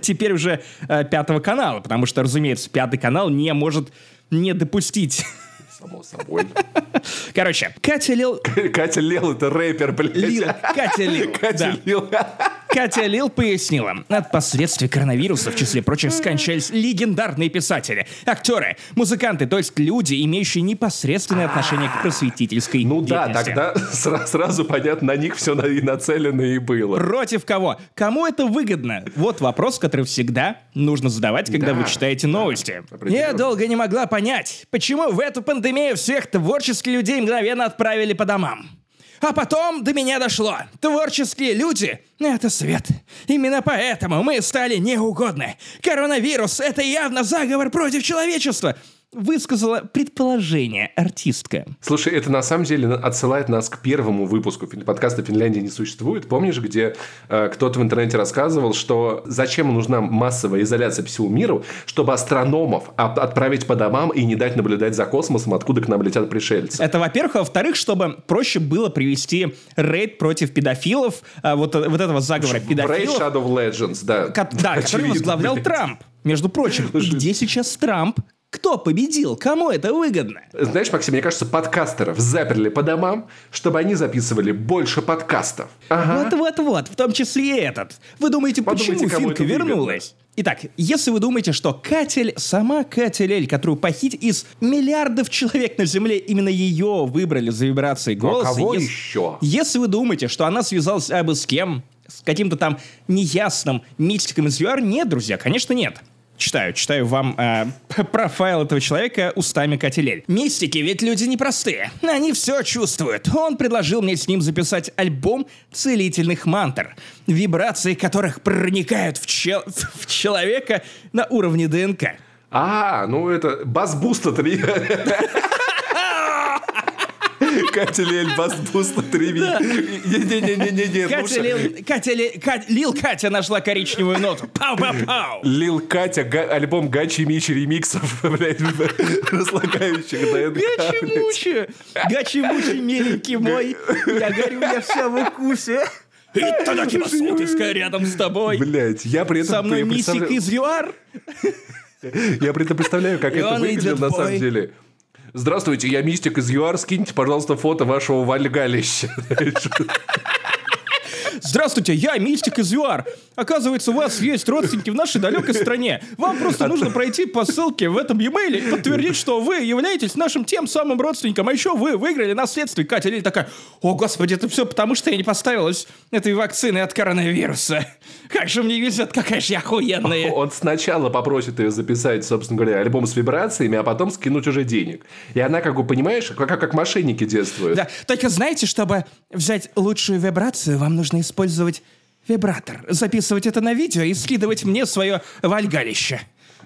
Теперь уже э, пятого канала, потому что, разумеется, пятый канал не может не допустить. Само собой. Короче, Катя Лил... Катя Лел это рэпер, блядь. Лил. Катя Лил. Катя. Лил. Катя Лил пояснила, от последствий коронавируса, в числе прочих, скончались легендарные писатели, актеры, музыканты, то есть люди, имеющие непосредственное отношение к просветительской Ну да, тогда сра- сразу понятно, на них все и нацелено и было. Против кого? Кому это выгодно? Вот вопрос, который всегда нужно задавать, когда Да, вы читаете новости. Я долго не могла понять, почему в эту пандемию всех творческих людей мгновенно отправили по домам. А потом до меня дошло. Творческие люди — это свет. Именно поэтому мы стали неугодны. Коронавирус — это явно заговор против человечества. Высказала предположение артистка. Слушай, это на самом деле отсылает нас к первому выпуску подкаста «Финляндия не существует». Помнишь, где э, кто-то в интернете рассказывал, что зачем нужна массовая изоляция по всему миру, чтобы астрономов от- отправить по домам и не дать наблюдать за космосом, откуда к нам летят пришельцы? Это, во-первых. А во-вторых, чтобы проще было привести рейд против педофилов, а, вот, вот этого заговора В Raid педофилов, Shadow of Legends, да. ко- да, который Очевидно, возглавлял блядь. Трамп. Между прочим, и где сейчас Трамп? Кто победил? Кому это выгодно? Знаешь, Максим, мне кажется, подкастеров заперли по домам, чтобы они записывали больше подкастов. Ага. Вот-вот-вот, в том числе и этот. Вы думаете, Подумайте, почему Финка вернулась? Итак, если вы думаете, что Катель, сама Катя Лель, которую похитить из миллиардов человек на Земле, именно ее выбрали за вибрацией Ну, а голоса. кого если- еще? Если вы думаете, что она связалась абы с кем, с каким-то там неясным мистиком из ЮАР, нет, друзья, конечно, нет. Читаю, читаю вам э, профайл этого человека устами Катилель. Мистики ведь люди непростые. Они все чувствуют. Он предложил мне с ним записать альбом целительных мантр, вибрации которых проникают в, чел- в человека на уровне ДНК. А, ну это бас-буста 3. Катя Лель, бас-буста 3. Не-не-не-не-не. Катя, Лил, Катя, Лил нашла коричневую ноту. Пау-пау-пау. Лил Катя, альбом Гачи Мичи ремиксов, блядь, разлагающих ДНК. Гачи-мучи, гачи-мучи, миленький мой, я горю, я вся в укусе. И тогда Кимасутиска рядом с тобой. Блять, я при этом Со мной представляю- из ЮАР. Я при этом представляю, как это идет на самом деле. Здравствуйте, я Мистик из ЮАР, скиньте, пожалуйста, фото вашего вальгалища. Здравствуйте, я Мистик из ЮАР. Оказывается, у вас есть родственники в нашей далекой стране. Вам просто нужно пройти по ссылке в этом e-mail и подтвердить, что вы являетесь нашим тем самым родственником, а еще вы выиграли наследство. И Катя Лиль такая, о, господи, это все потому, что я не поставилась этой вакцины от коронавируса. Как же мне везет, какая же я охуенная. Он сначала попросит ее записать, собственно говоря, альбом с вибрациями, а потом скинуть уже денег. И она, как бы, понимаешь, как, как, как мошенники действуют. Да, только знаете, чтобы взять лучшую вибрацию, вам нужно использовать вибратор, записывать это на видео и скидывать мне свое вальгалище.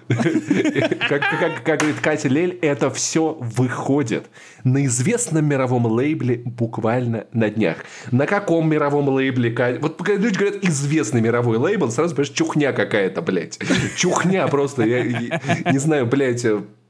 Как, как, как говорит Катя Лель, это все выходит на известном мировом лейбле буквально на днях. На каком мировом лейбле? Вот когда люди говорят известный мировой лейбл, сразу понимаешь, чухня какая-то, блядь. Чухня просто. Я, я не знаю, блядь,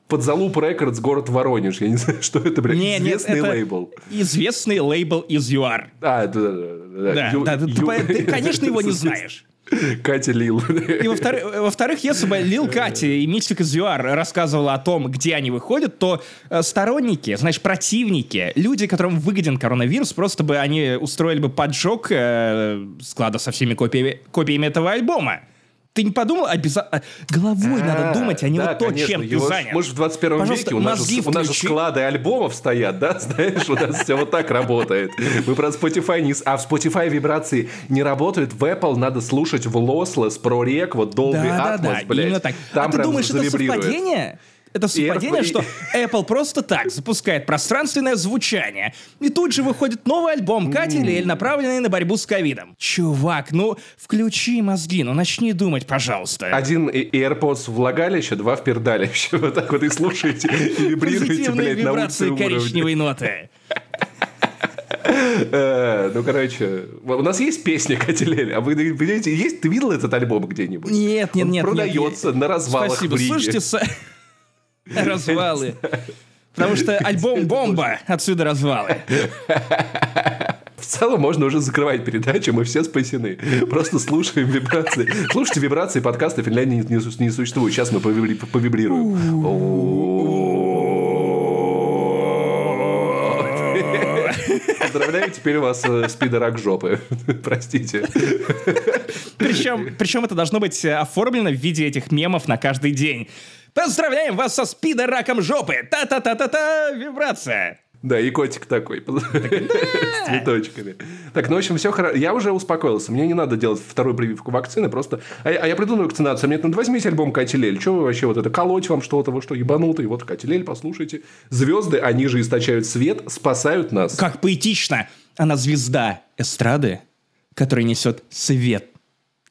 Подзалуп Рекордс, город Воронеж. Я не знаю, что это, блядь, Не, нет, известный это лейбл. Известный лейбл из ЮАР. А, да, да, да. Да, Ю- да, ты, Ю- ты, ты, конечно, его не знаешь. Катя Лил. И во-вторых, во-вторых, если бы Лил Кати и Мистик из ЮАР рассказывала о том, где они выходят, то э, сторонники, значит, противники, люди, которым выгоден коронавирус, просто бы они устроили бы поджог э, склада со всеми копиями, копиями этого альбома. Ты не подумал? Обязательно. Головой надо думать, а не да, вот то, конечно, чем ты занят. Мы же в 21 Пожалуйста, веке, у нас, же, у нас же склады альбомов стоят, да, знаешь, у нас все вот так работает. Мы про Spotify не... А в Spotify вибрации не работают, в Apple надо слушать в Lossless, ProRec, вот Dolby Да, да, Atmos, да, блядь. именно так. Там а ты думаешь, это совпадение? Это совпадение, что Apple просто так запускает пространственное звучание, и тут же выходит новый альбом Кати Лель, направленный на борьбу с ковидом. Чувак, ну включи мозги, ну начни думать, пожалуйста. Один AirPods в влагалище, два в пердалище. Вот так вот и слушаете, и Позитивные блядь, на вибрации коричневой ноты. Э, Ну, короче, у нас есть песня Катилель, а вы видите, есть, ты видел этот альбом где-нибудь? Нет, нет, нет. продается на развалах Спасибо. Слушайте, развалы. Потому что альбом «Бомба», отсюда развалы. В целом можно уже закрывать передачу, мы все спасены. Просто слушаем вибрации. Слушайте вибрации подкаста Финляндии не, не не существует. Сейчас мы повибри- повибрируем. Поздравляю, теперь у вас спидорак жопы. Простите. Причем, причем это должно быть оформлено в виде этих мемов на каждый день. Поздравляем вас со спидораком жопы! Та-та-та-та-та! Вибрация! Да, и котик такой. С цветочками. Так, ну, в общем, все хорошо. Я уже успокоился. Мне не надо делать вторую прививку вакцины. Просто... А, я- а я придумаю вакцинацию. Мне надо возьмите альбом Катилель. Что вы вообще вот это? Колоть вам что-то? Вы что, ебанутый? Вот Катилель, послушайте. Звезды, они же источают свет, спасают нас. Как поэтично! Она звезда эстрады, которая несет свет.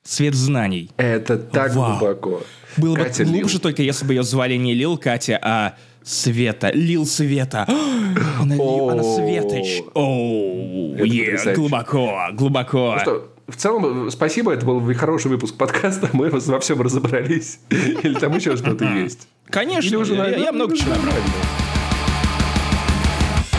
Свет знаний. Это так Вау. глубоко. Было бы Катя Лил. глубже только, если бы ее звали не Лил Катя, а Света. Лил Света. Она, Лил- она. Светоч. Оу, потрясающе. глубоко, глубоко. Ну Что, в целом, спасибо, это был хороший выпуск подкаста, мы во всем разобрались. Или там еще что-то есть. Конечно, я много чего набрал.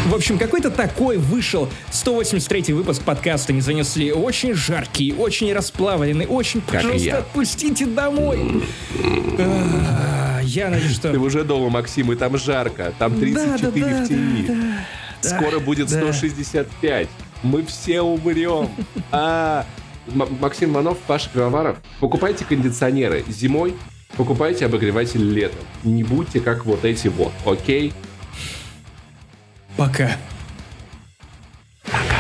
В общем, какой-то такой вышел 183 выпуск подкаста «Не занесли». Очень жаркий, очень расплавленный, очень, Как пожалуйста, я. отпустите домой. А, Я надеюсь, что... Ты уже дома, Максим, и там жарко. Там 34 да, в тени. да, да, Скоро будет 165. Мы все умрем. А, Максим Манов, Паша Пивоваров. Покупайте кондиционеры зимой, покупайте обогреватель летом. Не будьте как вот эти вот, окей? Пока. Пока.